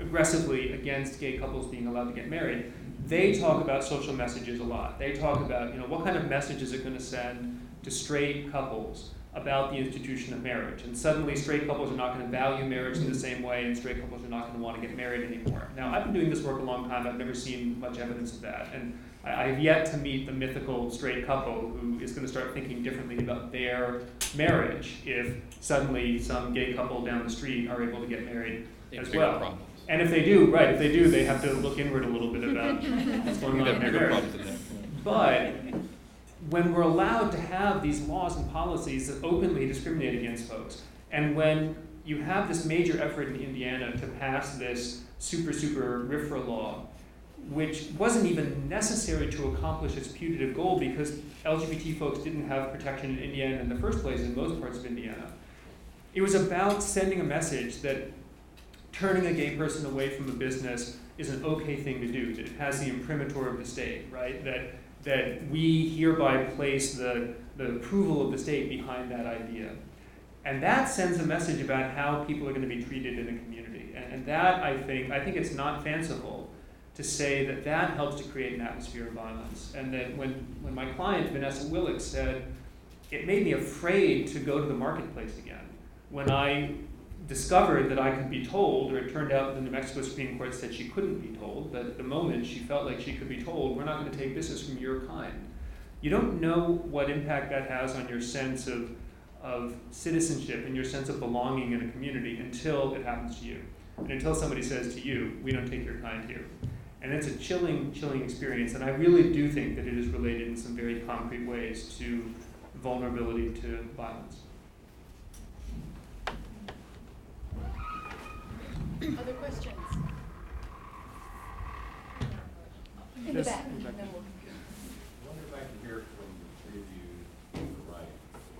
Speaker 3: aggressively against gay couples being allowed to get married, they talk about social messages a lot. They talk about, you know, what kind of message is it going to send to straight couples about the institution of marriage? And suddenly, straight couples are not going to value marriage in the same way, and straight couples are not going to want to get married anymore. Now, I've been doing this work a long time. I've never seen much evidence of that, and I, I've yet to meet the mythical straight couple who is going to start thinking differently about their marriage if suddenly some gay couple down the street are able to get married as well. And if they do, right, if they do, they have to look inward a little bit about what's going on in their marriage. But when we're allowed to have these laws and policies that openly discriminate against folks, and when you have this major effort in Indiana to pass this super, super RFRA law, which wasn't even necessary to accomplish its putative goal because LGBT folks didn't have protection in Indiana in the first place in most parts of Indiana. It was about sending a message that turning a gay person away from a business is an okay thing to do. That it has the imprimatur of the state, right? That that we hereby place the, the approval of the state behind that idea. And that sends a message about how people are going to be treated in a community. And, and that, I think, I think it's not fanciful to say that that helps to create an atmosphere of violence. And that when, when my client, Vanessa Willock, said, it made me afraid to go to the marketplace again. When I discovered that I could be told, or it turned out the New Mexico Supreme Court said she couldn't be told, that at the moment she felt like she could be told, we're not going to take business from your kind. You don't know what impact that has on your sense of, of citizenship and your sense of belonging in a community until it happens to you. And until somebody says to you, we don't take your kind here. And it's a chilling, chilling experience. And I really do think that it is related in some very concrete ways to vulnerability to violence.
Speaker 9: Other questions? In the
Speaker 3: Yes,
Speaker 9: back.
Speaker 3: in the back.
Speaker 9: and then we'll-
Speaker 10: I wonder if I can hear from the three of you to the right.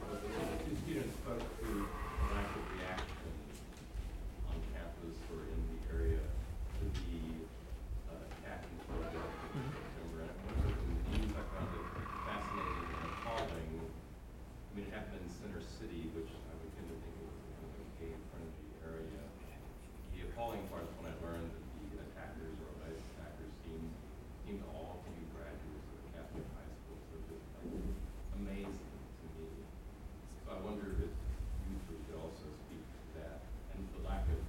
Speaker 10: Uh, the two students spoke to lack of reaction on campus or in the area to the uh, captain's project in September. And one of the news I found it fascinating and appalling. I mean, it happened in Center City, which I would tend to think of as kind of a gay-friendly area. The appalling part is when I learned that the attackers or alleged attackers seemed, seemed to all be graduates of Catholic high school, so it was like amazing to me. So I wonder if you three could also speak to that and the lack of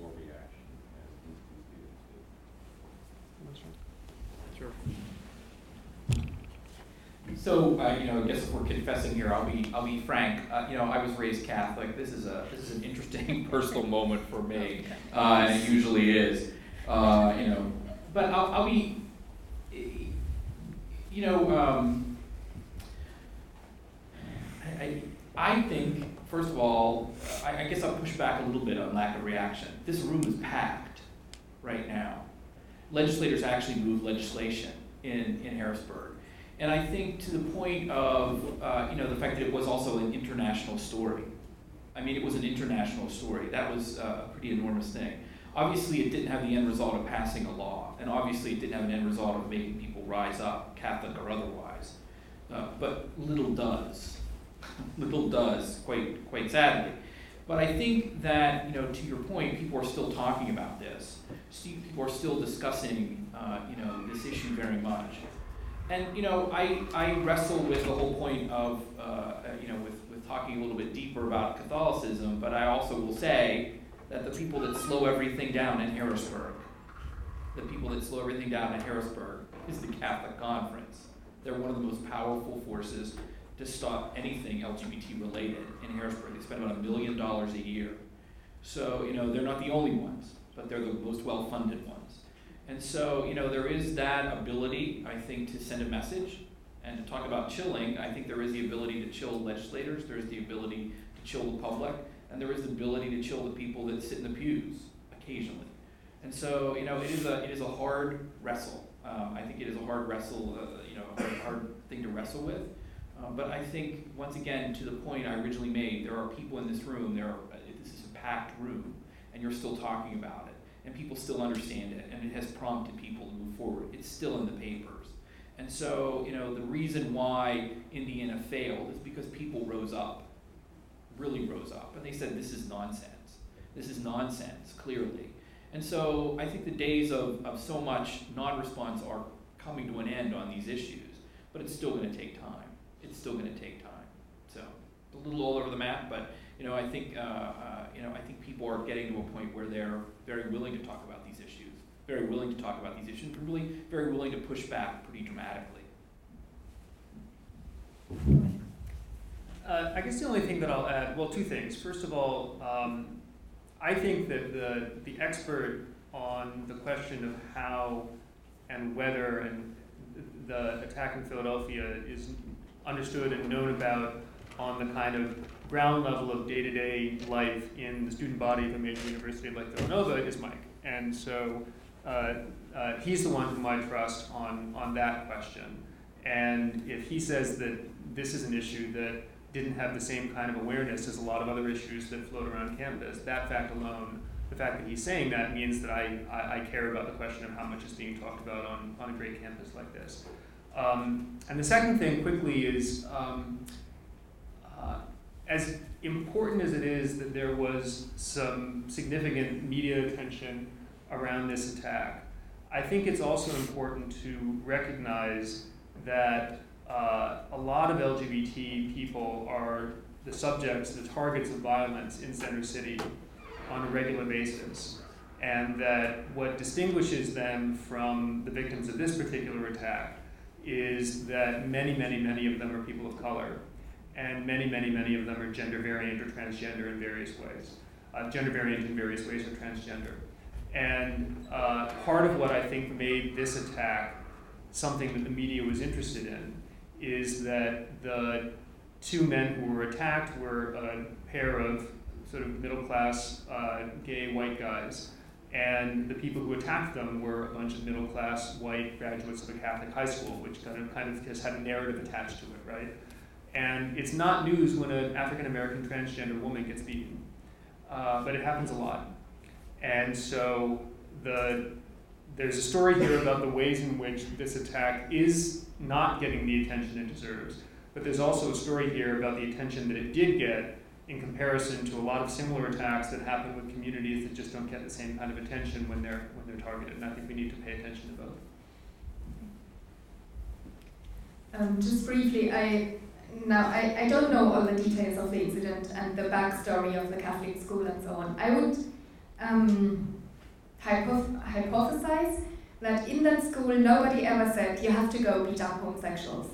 Speaker 10: more reaction as these two students did.
Speaker 3: Sure.
Speaker 2: So, uh, you know, I guess if we're confessing here, I'll be, I'll be frank. Uh, you know, I was raised Catholic. This is a, this is an interesting personal moment for me, uh, and it usually is. Uh, you know, but I'll, I'll be, you know, um, I, I, think first of all, I, I guess I'll push back a little bit on lack of reaction. This room is packed right now. Legislators actually move legislation in, in Harrisburg. And I think to the point of, uh, you know, the fact that it was also an international story. I mean, it was an international story. That was uh, a pretty enormous thing. Obviously, it didn't have the end result of passing a law, and obviously, it didn't have an end result of making people rise up, Catholic or otherwise. Uh, but little does, little does, quite quite sadly. But I think that, you know, to your point, people are still talking about this. People are still discussing, uh, you know, this issue very much. And you know, I, I wrestle with the whole point of uh, you know with, with talking a little bit deeper about Catholicism, but I also will say that the people that slow everything down in Harrisburg, the people that slow everything down in Harrisburg is the Catholic Conference. They're one of the most powerful forces to stop anything LGBT related in Harrisburg. They spend about a million dollars a year. So, you know, they're not the only ones, but they're the most well funded ones. And so, you know, there is that ability, I think, to send a message and to talk about chilling. I think there is the ability to chill legislators, there is the ability to chill the public, and there is the ability to chill the people that sit in the pews occasionally. And so, you know, it is a, it is a hard wrestle. Um, I think it is a hard wrestle, uh, you know, a hard, hard thing to wrestle with. Uh, but I think, once again, to the point I originally made, there are people in this room, there are, uh, this is a packed room, and you're still talking about it. And people still understand it, and it has prompted people to move forward. It's still in the papers. And so, you know, the reason why Indiana failed is because people rose up, really rose up, and they said, this is nonsense. This is nonsense, clearly. And so I think the days of, of so much non-response are coming to an end on these issues, but it's still gonna take time. It's still gonna take time. So, a little all over the map, but, you know, I think, uh, uh, you know, I think people are getting to a point where they're very willing to talk about these issues, very willing to talk about these issues, and really very willing to push back pretty dramatically.
Speaker 3: Uh, I guess the only thing that I'll add, well, two things. First of all, um, I think that the, the expert on the question of how and whether and the attack in Philadelphia is understood and known about on the kind of ground level of day-to-day life in the student body of a major university like Villanova is Mike. And so uh, uh, he's the one whom I trust on, on that question. And if he says that this is an issue that didn't have the same kind of awareness as a lot of other issues that float around campus, that fact alone, the fact that he's saying that means that I, I, I care about the question of how much is being talked about on, on a great campus like this. Um, and the second thing, quickly, is um, uh, as important as it is that there was some significant media attention around this attack, I think it's also important to recognize that uh, a lot of LGBT people are the subjects, the targets of violence in Center City on a regular basis. And that what distinguishes them from the victims of this particular attack is that many, many, many of them are people of color. And many, many, many of them are gender variant or transgender in various ways. Uh, gender variant in various ways or transgender. And uh, part of what I think made this attack something that the media was interested in is that the two men who were attacked were a pair of sort of middle class uh, gay white guys. And the people who attacked them were a bunch of middle class white graduates of a Catholic high school, which kind of, kind of has had a narrative attached to it, right? And it's not news when an African American transgender woman gets beaten, uh, but it happens a lot. And so the, there's a story here about the ways in which this attack is not getting the attention it deserves. But there's also a story here about the attention that it did get in comparison to a lot of similar attacks that happen with communities that just don't get the same kind of attention when they're when they're targeted. And I think we need to pay attention to both.
Speaker 5: Um, just briefly, I now I, I don't know all the details of the incident and the backstory of the Catholic school and so on. I would um, hypoth- hypothesize that in that school nobody ever said you have to go beat up homosexuals.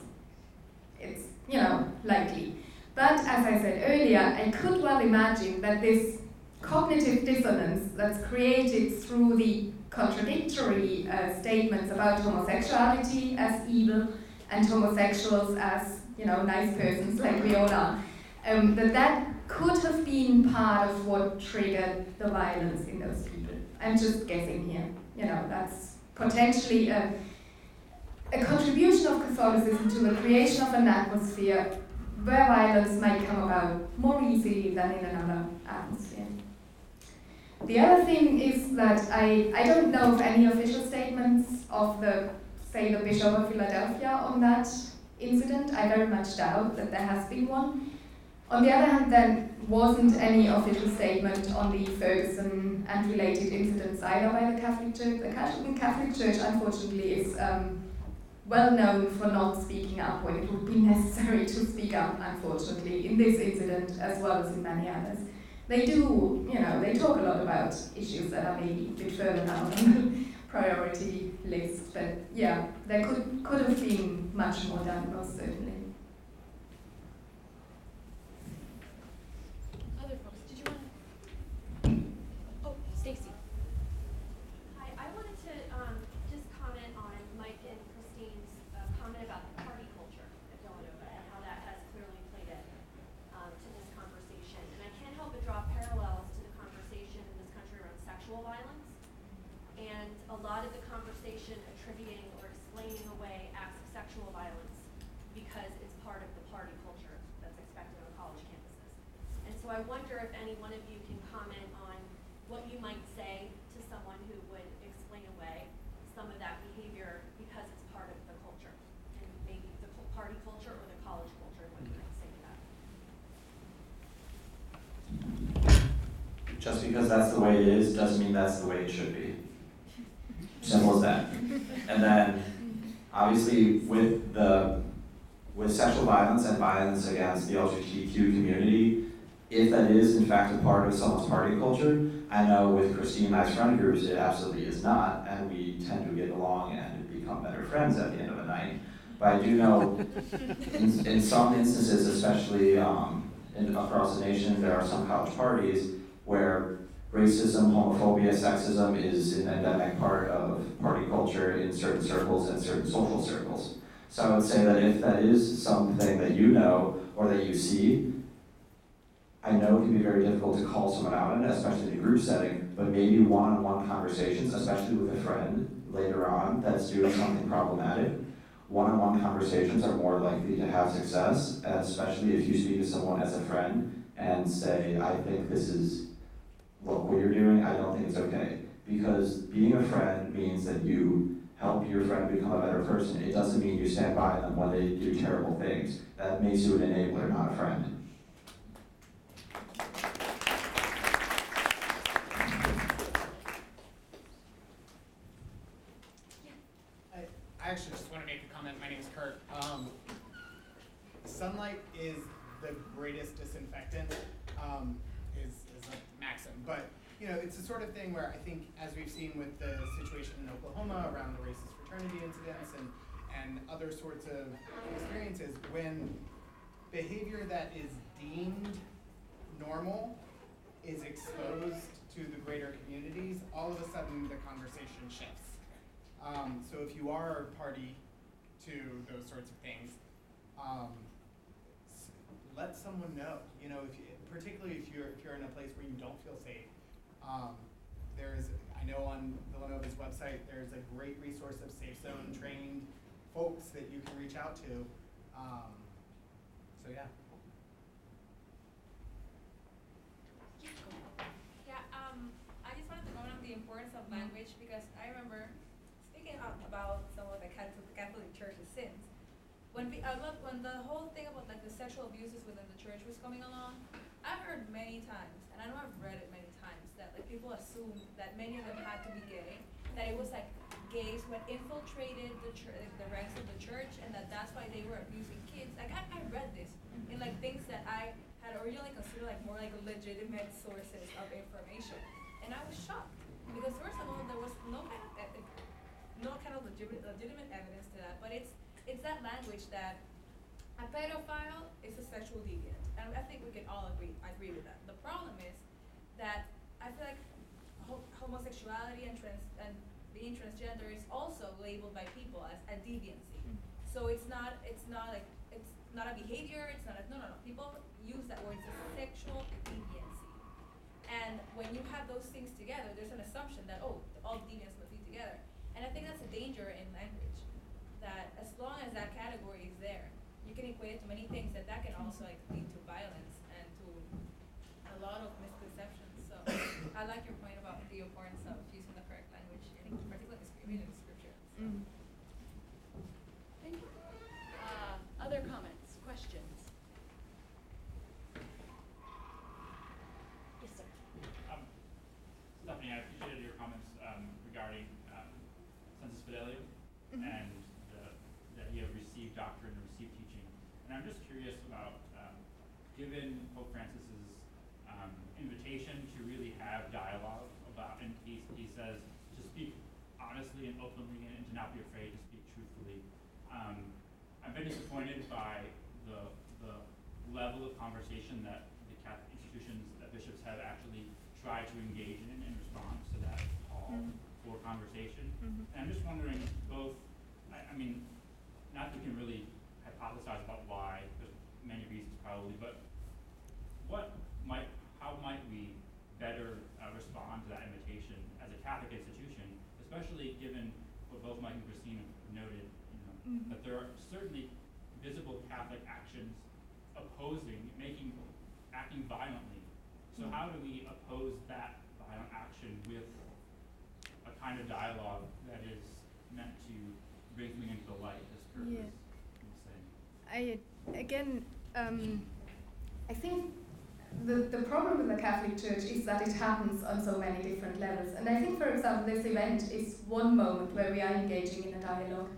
Speaker 5: It's you know likely. But as I said earlier, I could well imagine that this cognitive dissonance that's created through the contradictory uh, statements about homosexuality as evil and homosexuals as you know nice persons like we all are, um, that that could have been part of what triggered the violence in those people. I'm just guessing here. You know, that's potentially a, a contribution of Catholicism to the creation of an atmosphere where violence might come about more easily than in another atmosphere. The other thing is that I, I don't know of any official statements of the, say, the Bishop of Philadelphia on that incident. I very much doubt that there has been one. On the other hand, there wasn't any official statement on the Ferguson and related incidents either by the Catholic Church. The Catholic Church, unfortunately, is um, well known for not speaking up when it would be necessary to speak up, unfortunately, in this incident as well as in many others. They do, you know, they talk a lot about issues that are maybe a bit further down priority list, but yeah, there could, could have been much more done, most certainly.
Speaker 8: Other folks, did you want to? Oh, Stacy.
Speaker 11: Hi, I wanted to um, because it's part of the party culture that's expected on college campuses. And so I wonder if any one of you can comment on what you might say to someone who would explain away some of that behavior because it's part of the culture, and maybe the co- party culture or the college culture, what you might say to that.
Speaker 4: Just because that's the way it is doesn't mean that's the way it should be. Simple as that. And then, obviously, with the with sexual violence and violence against the LGBTQ community, if that is in fact a part of someone's party culture, I know with Christine and I's friend groups, it absolutely is not, and we tend to get along and become better friends at the end of the night. But I do know, in, in some instances, especially um, in, across the nation, there are some college parties where racism, homophobia, sexism is an endemic part of party culture in certain circles and certain social circles. So I would say that if that is something that you know or that you see, I know it can be very difficult to call someone out it, especially in a group setting, but maybe one-on-one conversations, especially with a friend later on that's doing something problematic, one-on-one conversations are more likely to have success, especially if you speak to someone as a friend and say, I think this is, look, what you're doing, I don't think it's okay. Because being a friend means that you help your friend become a better person. It doesn't mean you stand by them when they do terrible things. That makes you an enabler, not a friend.
Speaker 12: I, I actually just want to make a comment. My name is Kurt. Um, sunlight is the greatest disinfectant, um, is, is a maxim. But, you know, it's the sort of thing where I think, as we've seen with the situation in Oklahoma around the racist fraternity incidents and, and other sorts of experiences, when behavior that is deemed normal is exposed to the greater communities, all of a sudden the conversation shifts. Um, so if you are a party to those sorts of things, um, let someone know. You know, if you, particularly if you're if you're in a place where you don't feel safe. Um, there's I know on Villanova's website there's a great resource of safe zone trained folks that you can reach out to. Um, so yeah.
Speaker 8: Yeah, um, I just wanted to comment on the importance of language because I remember speaking out about some of the Catholic, Catholic Church's sins. When we, I love, when the whole thing about like the sexual abuses within the church was coming along, I've heard many times, and I know I've read it many times, that like people assumed many of them had to be gay, that it was like gays who had infiltrated the the ranks of the church, and that that's why they were abusing kids. Like I, I read this in like things that I had originally considered like more like legitimate sources of information, and I was shocked because first of all there was no kind of no kind of legitimate legitimate evidence to that, but it's it's that language that a pedophile is a sexual deviant, and I think we can all agree agree with that. The problem is that I feel like ho- homosexuality and trans and being transgender is also labeled by people as a deviancy. Mm. So it's not it's not like it's not a behavior. It's not a no no no. People use that word. It's a sexual deviancy. And when you have those things together, there's an assumption that oh, all deviants must be together. And I think that's a danger in language. That as long as that category is there, you can equate it to many things. That that can mm. also like lead to violence and to a lot of misconceptions. So I like your point about the importance of using the correct language, in particularly in in scripture. So.
Speaker 9: Thank you. Uh, other comments, questions? Yes, sir.
Speaker 13: Um, Stephanie, I appreciated your comments um, regarding um, sensus fidelium
Speaker 9: Mhm.
Speaker 13: and the, that you have received doctrine and received teaching. And I'm just curious about, um, given Pope Francis's um, invitation to really have dialogue about, and he, he says to speak honestly and openly and to not be afraid to speak truthfully. Um, I've been disappointed by the, the level of conversation that the Catholic institutions, that bishops have actually tried to engage in in response to that call
Speaker 9: Mhm.
Speaker 13: for conversation.
Speaker 9: Mhm.
Speaker 13: And I'm just wondering both, I, I mean, not that we can really hypothesize about why, there's many reasons probably, but what might, how might we better uh, respond to that invitation as a Catholic institution, especially given what both Mike and Christine have noted, you know,
Speaker 9: Mhm.
Speaker 13: that there are certainly visible Catholic actions opposing, making, acting violently. So how do we oppose that violent action with a kind of dialogue that is meant to bring something into the light, as Kurt
Speaker 5: Yeah.
Speaker 13: was was saying?
Speaker 5: I again, um, I think the the problem with the Catholic Church is that it happens on so many different levels. And I think, for example, this event is one moment where we are engaging in a dialogue.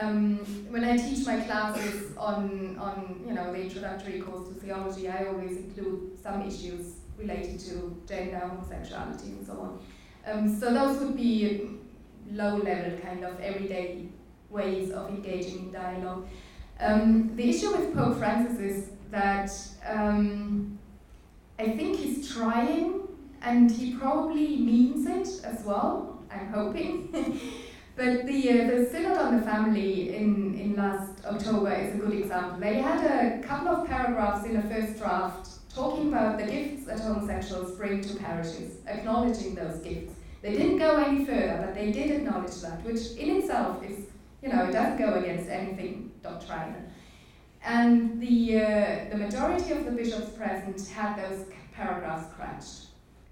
Speaker 5: Um, when I teach my classes on on you know the introductory course to theology, I always include some issues related to gender, homosexuality, and so on. Um, so those would be low level, kind of everyday ways of engaging in dialogue. Um, the issue with Pope Francis is that um, I think he's trying, and he probably means it as well. I'm hoping. but the uh, the Synod on the Family in, in last October is a good example. They had a couple of paragraphs in the first draft talking about the gifts that homosexuals bring to parishes, acknowledging those gifts. They didn't go any further, but they did acknowledge that, which in itself is, you know, it doesn't go against anything doctrinal. And the, uh, the majority of the bishops present had those paragraphs scratched.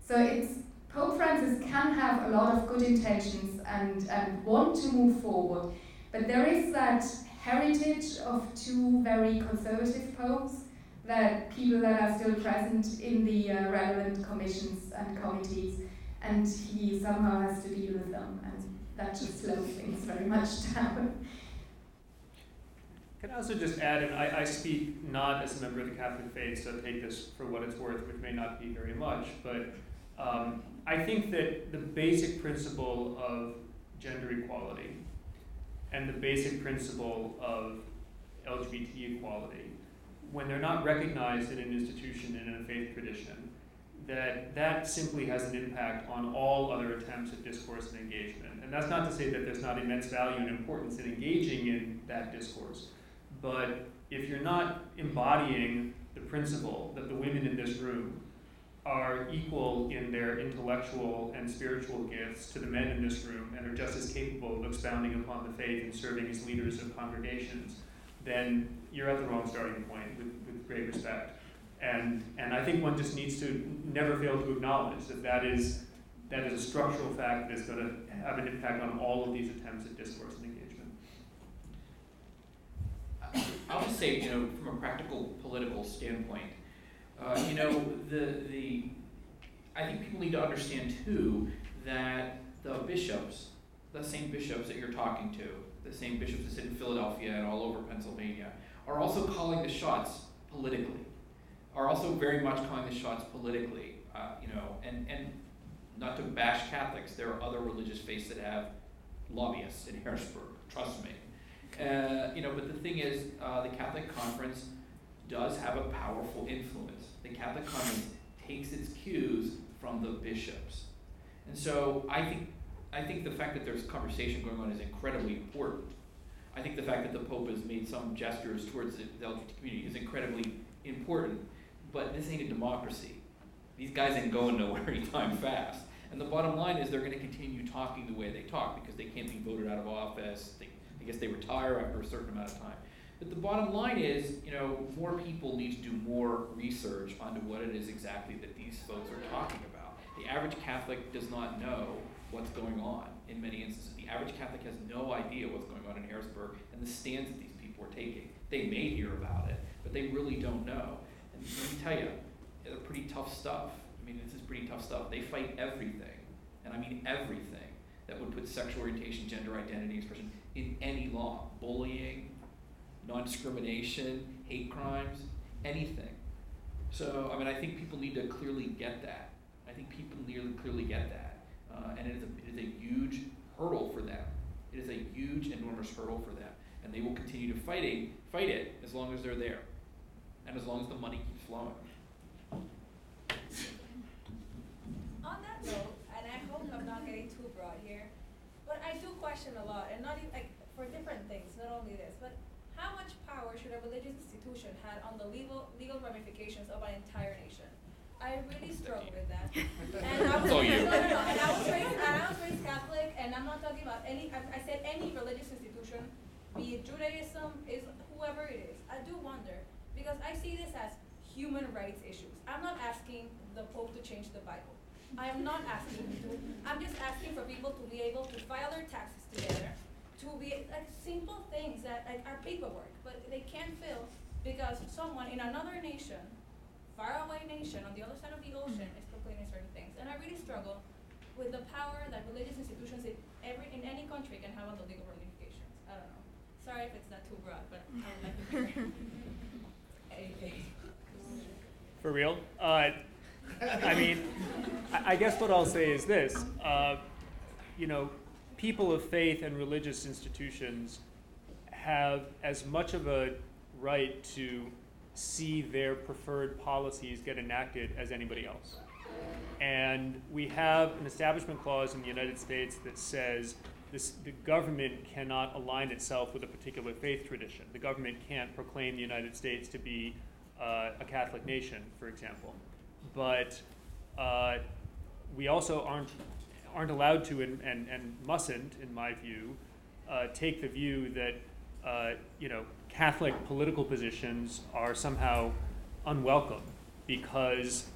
Speaker 5: So it's Pope Francis can have a lot of good intentions and, and want to move forward, but there is that heritage of two very conservative popes that people that are still present in the uh, relevant commissions and committees, and he somehow has to deal with them, and that just slows things very much down.
Speaker 3: Can I also just add, and I, I speak not as a member of the Catholic faith, so take this for what it's worth, which may not be very much, but um, I think that the basic principle of gender equality and the basic principle of LGBT equality, when they're not recognized in an institution and in a faith tradition, that that simply has an impact on all other attempts at discourse and engagement. And that's not to say that there's not immense value and importance in engaging in that discourse. But if you're not embodying the principle that the women in this room are equal in their intellectual and spiritual gifts to the men in this room and are just as capable of expounding upon the faith and serving as leaders of congregations, then you're at the wrong starting point with, with great respect. And, and I think one just needs to never fail to acknowledge that that is, that is a structural fact that is going to have an impact on all of these attempts at discourse and engagement.
Speaker 2: I'll just say, you know, from a practical political standpoint, uh, you know, the, the, I think people need to understand too that the bishops, the same bishops that you're talking to, the same bishops that sit in Philadelphia and all over Pennsylvania, are also calling the shots politically, are also very much calling the shots politically, uh, you know, and, and not to bash Catholics, there are other religious faiths that have lobbyists in Harrisburg, trust me. Uh, you know, but the thing is, uh, the Catholic Conference does have a powerful influence. The Catholic Conference takes its cues from the bishops, and so I think I think the fact that there's conversation going on is incredibly important. I think the fact that the Pope has made some gestures towards the, LGBT community is incredibly important. But this ain't a democracy. These guys ain't going nowhere anytime fast. And the bottom line is they're going to continue talking the way they talk because they can't be voted out of office. They, I guess they retire after a certain amount of time. But the bottom line is, you know, more people need to do more research onto what it is exactly that these folks are talking about. The average Catholic does not know what's going on in many instances. The average Catholic has no idea what's going on in Harrisburg and the stands that these people are taking. They may hear about it, but they really don't know. And let me tell you, they're pretty tough stuff. I mean, this is pretty tough stuff. They fight everything, and I mean everything, that would put sexual orientation, gender identity, expression in any law. Bullying, non discrimination, hate crimes, anything. So, I mean, I think people need to clearly get that. I think people to clearly get that. Uh, and it is, a, it is a huge hurdle for them. It is a huge, enormous hurdle for them. And they will continue to fighting, fight it as long as they're there. And as long as the money keeps flowing.
Speaker 8: On that note, and I hope I'm not getting too broad here, I do question a lot, and not even, like, for different things, not only this, but how much power should a religious institution have on the legal, legal ramifications of an entire nation? I really struggle with that. And I was,
Speaker 2: It's all you.
Speaker 8: no, no, no, and I was raised, and I was raised Catholic, and I'm not talking about any, I, I said any religious institution, be it Judaism, is whoever it is. I do wonder because I see this as human rights issues. I'm not asking the Pope to change the Bible. I am not asking him to. I'm just asking for people to be able to file their taxes together, to be like simple things that like, are paperwork, but they can't fill because someone in another nation, faraway nation on the other side of the ocean, is proclaiming certain things. And I really struggle with the power that religious institutions in every in any country can have on the legal ramifications. I don't know. Sorry if it's not too broad, but I would like to hear. Anything.
Speaker 3: For real? Uh, I mean, I guess what I'll say is this. Uh, you know, people of faith and religious institutions have as much of a right to see their preferred policies get enacted as anybody else. And we have an establishment clause in the United States that says this, the government cannot align itself with a particular faith tradition. The government can't proclaim the United States to be uh, a Catholic nation, for example. But uh, we also aren't, aren't allowed to and, and, and mustn't, in my view, uh, take the view that uh, you know, Catholic political positions are somehow unwelcome because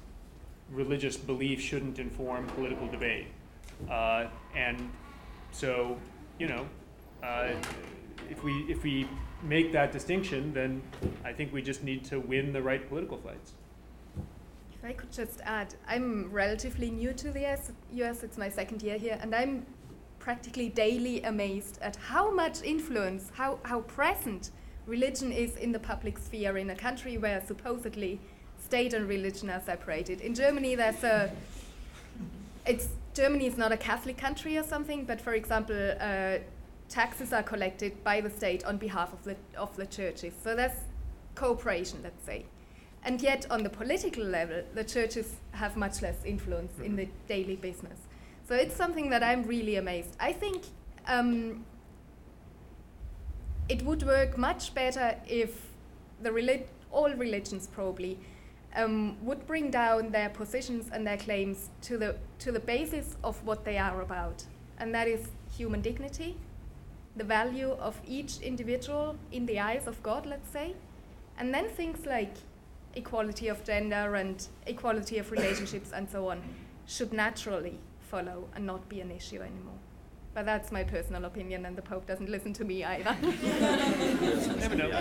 Speaker 3: religious belief shouldn't inform political debate. Uh, and so, you know, uh, if we if we make that distinction, then I think we just need to win the right political fights.
Speaker 5: I could just add, I'm relatively new to the US, US, it's my second year here, and I'm practically daily amazed at how much influence, how, how present religion is in the public sphere in a country where supposedly state and religion are separated. In Germany, there's a, it's, Germany is not a Catholic country or something, but for example, uh, taxes are collected by the state on behalf of the, of the churches. So there's cooperation, let's say. And yet, on the political level, the churches have much less influence in the daily business. So it's something that I'm really amazed. I think um, it would work much better if the relig- all religions probably um, would bring down their positions and their claims to the to the basis of what they are about, and that is human dignity, the value of each individual in the eyes of God, let's say, and then things like equality of gender and equality of relationships and so on should naturally follow and not be an issue anymore. But that's my personal opinion, and the Pope doesn't listen to me either.
Speaker 3: Never know.
Speaker 14: So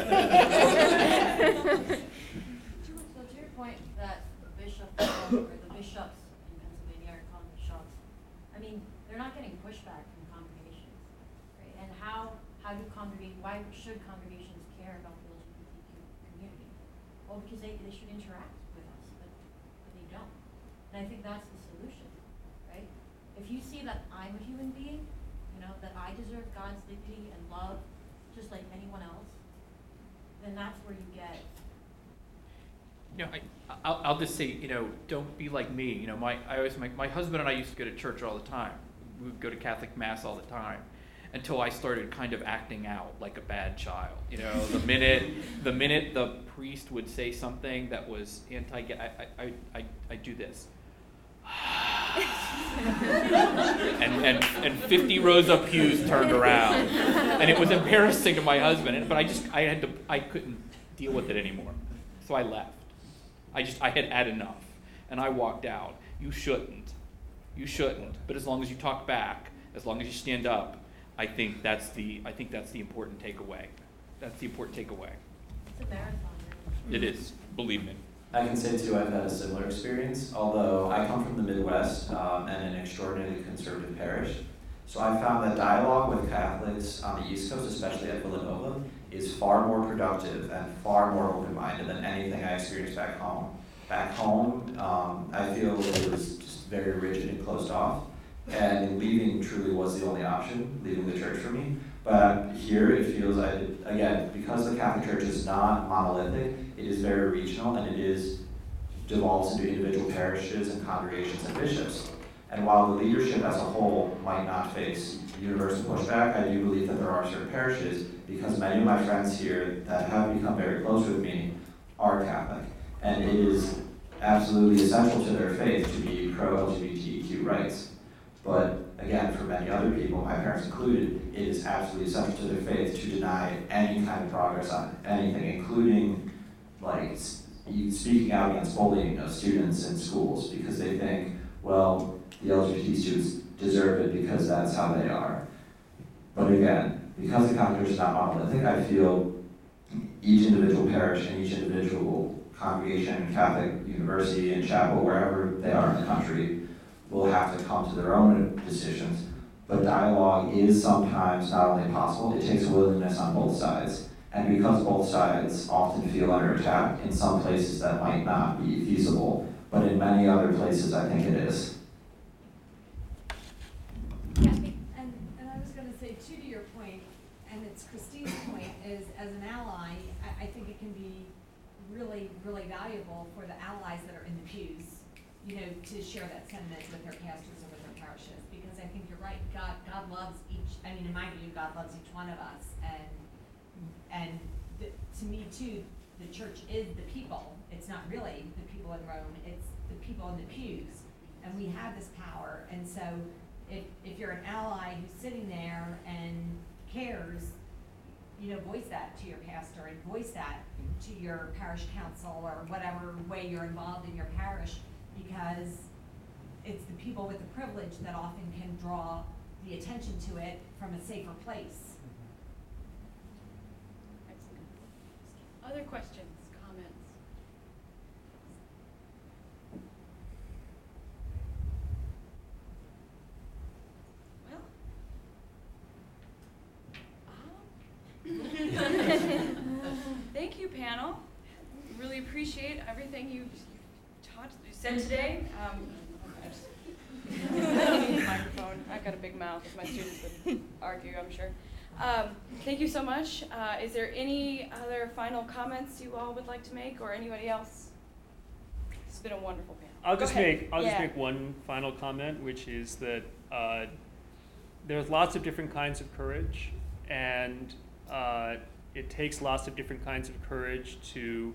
Speaker 14: to your point that the bishop or the bishops in Pennsylvania are calling the shots, I mean, they're not getting pushback from congregations, right? And how, how do congregate, why should congregations care about the LGBTQ community? Well, because they, they should interact with us, but, but they don't. And I think that's the solution, right? If you see that I'm a human being, you know, that I deserve God's dignity and love, just like anyone else, then that's where you get
Speaker 2: You know, I, I'll, I'll just say, you know, don't be like me. You know, my, I always, my, my husband and I used to go to church all the time. We would go to Catholic mass all the time until I started kind of acting out like a bad child. You know, the minute, the minute the priest would say something that was anti, I, I, I, I, do this. and, and, and 50 rows of pews turned around. And it was embarrassing to my husband. But I just, I had to, I couldn't deal with it anymore. So I left. I just, I had had enough. And I walked out. You shouldn't. You shouldn't. But as long as you talk back, as long as you stand up, I think that's the, I think that's the important takeaway. That's the important takeaway.
Speaker 14: It's a marathon.
Speaker 2: It is, believe me.
Speaker 4: I can say too, I've had a similar experience, although I come from the Midwest um, and an extraordinarily conservative parish. So I found that dialogue with Catholics on the East Coast, especially at Villanova, is far more productive and far more open-minded than anything I experienced back home. Back home, um, I feel it was just very rigid and closed off, and leaving truly was the only option, leaving the church for me. But here it feels, I, again, because the Catholic Church is not monolithic, it is very regional and it is devolves into individual parishes and congregations and bishops. And while the leadership as a whole might not face universal pushback, I do believe that there are certain parishes, because many of my friends here that have become very close with me are Catholic. And it is absolutely essential to their faith to be pro LGBTQ rights. But again, for many other people, my parents included, it is absolutely essential to their faith to deny any kind of progress on anything, including like speaking out against bullying of students in schools because they think, well, the LGBT students deserve it because that's how they are. But again, because the Catholic is not monolithic, I feel each individual parish and each individual congregation, Catholic university and chapel, wherever they are in the country, will have to come to their own decisions. But dialogue is sometimes not only possible, it takes willingness on both sides. And because both sides often feel under attack, in some places that might not be feasible, but in many other places, I think it is.
Speaker 15: Yeah, and, and I was gonna say too, to your point, and it's Christine's point, is as an ally, I think it can be really, really valuable for the allies that are in the pews, you know, to share that sentiment with their pastors or with their parishes, because I think you're right, God, God loves each, I mean, in my view, God loves each one of us, and, and the, to me too, the church is the people, it's not really the people in Rome, it's the people in the pews, and we have this power, and so if, if you're an ally who's sitting there and cares, you know, voice that to your pastor and voice that to your parish council or whatever way you're involved in your parish, because it's the people with the privilege that often can draw the attention to it from a safer place. Mm-hmm.
Speaker 9: Excellent. Other questions, comments? Well. um, Thank you, panel. Really appreciate everything you taught, today. Um, I just- Microphone, I've got a big mouth, as my students would argue, I'm sure. Um, thank you so much. Uh, is there any other final comments you all would like to make, or anybody else? It's been a wonderful panel.
Speaker 3: I'll
Speaker 9: Go
Speaker 3: just
Speaker 9: ahead.
Speaker 3: make, I'll just make one final comment, which is that uh, there's lots of different kinds of courage, and uh, it takes lots of different kinds of courage to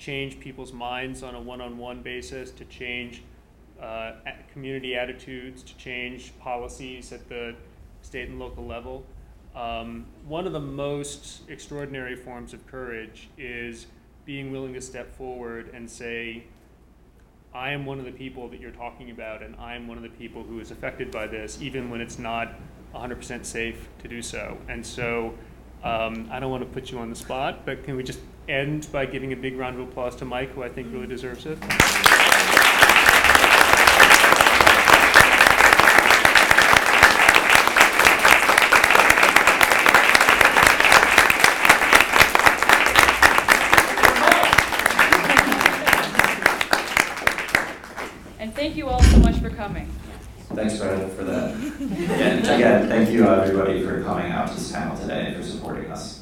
Speaker 3: change people's minds on a one-on-one basis, to change uh, community attitudes, to change policies at the state and local level. Um, one of the most extraordinary forms of courage is being willing to step forward and say, I am one of the people that you're talking about, and I am one of the people who is affected by this, even when it's not 100% safe to do so. And so um, I don't want to put you on the spot, but can we just end by giving a big round of applause to Mike, who I think really deserves it?
Speaker 9: And thank you all so much for coming
Speaker 4: thanks, Greta, for that. Again, thank you everybody for coming out to this panel today and for supporting us.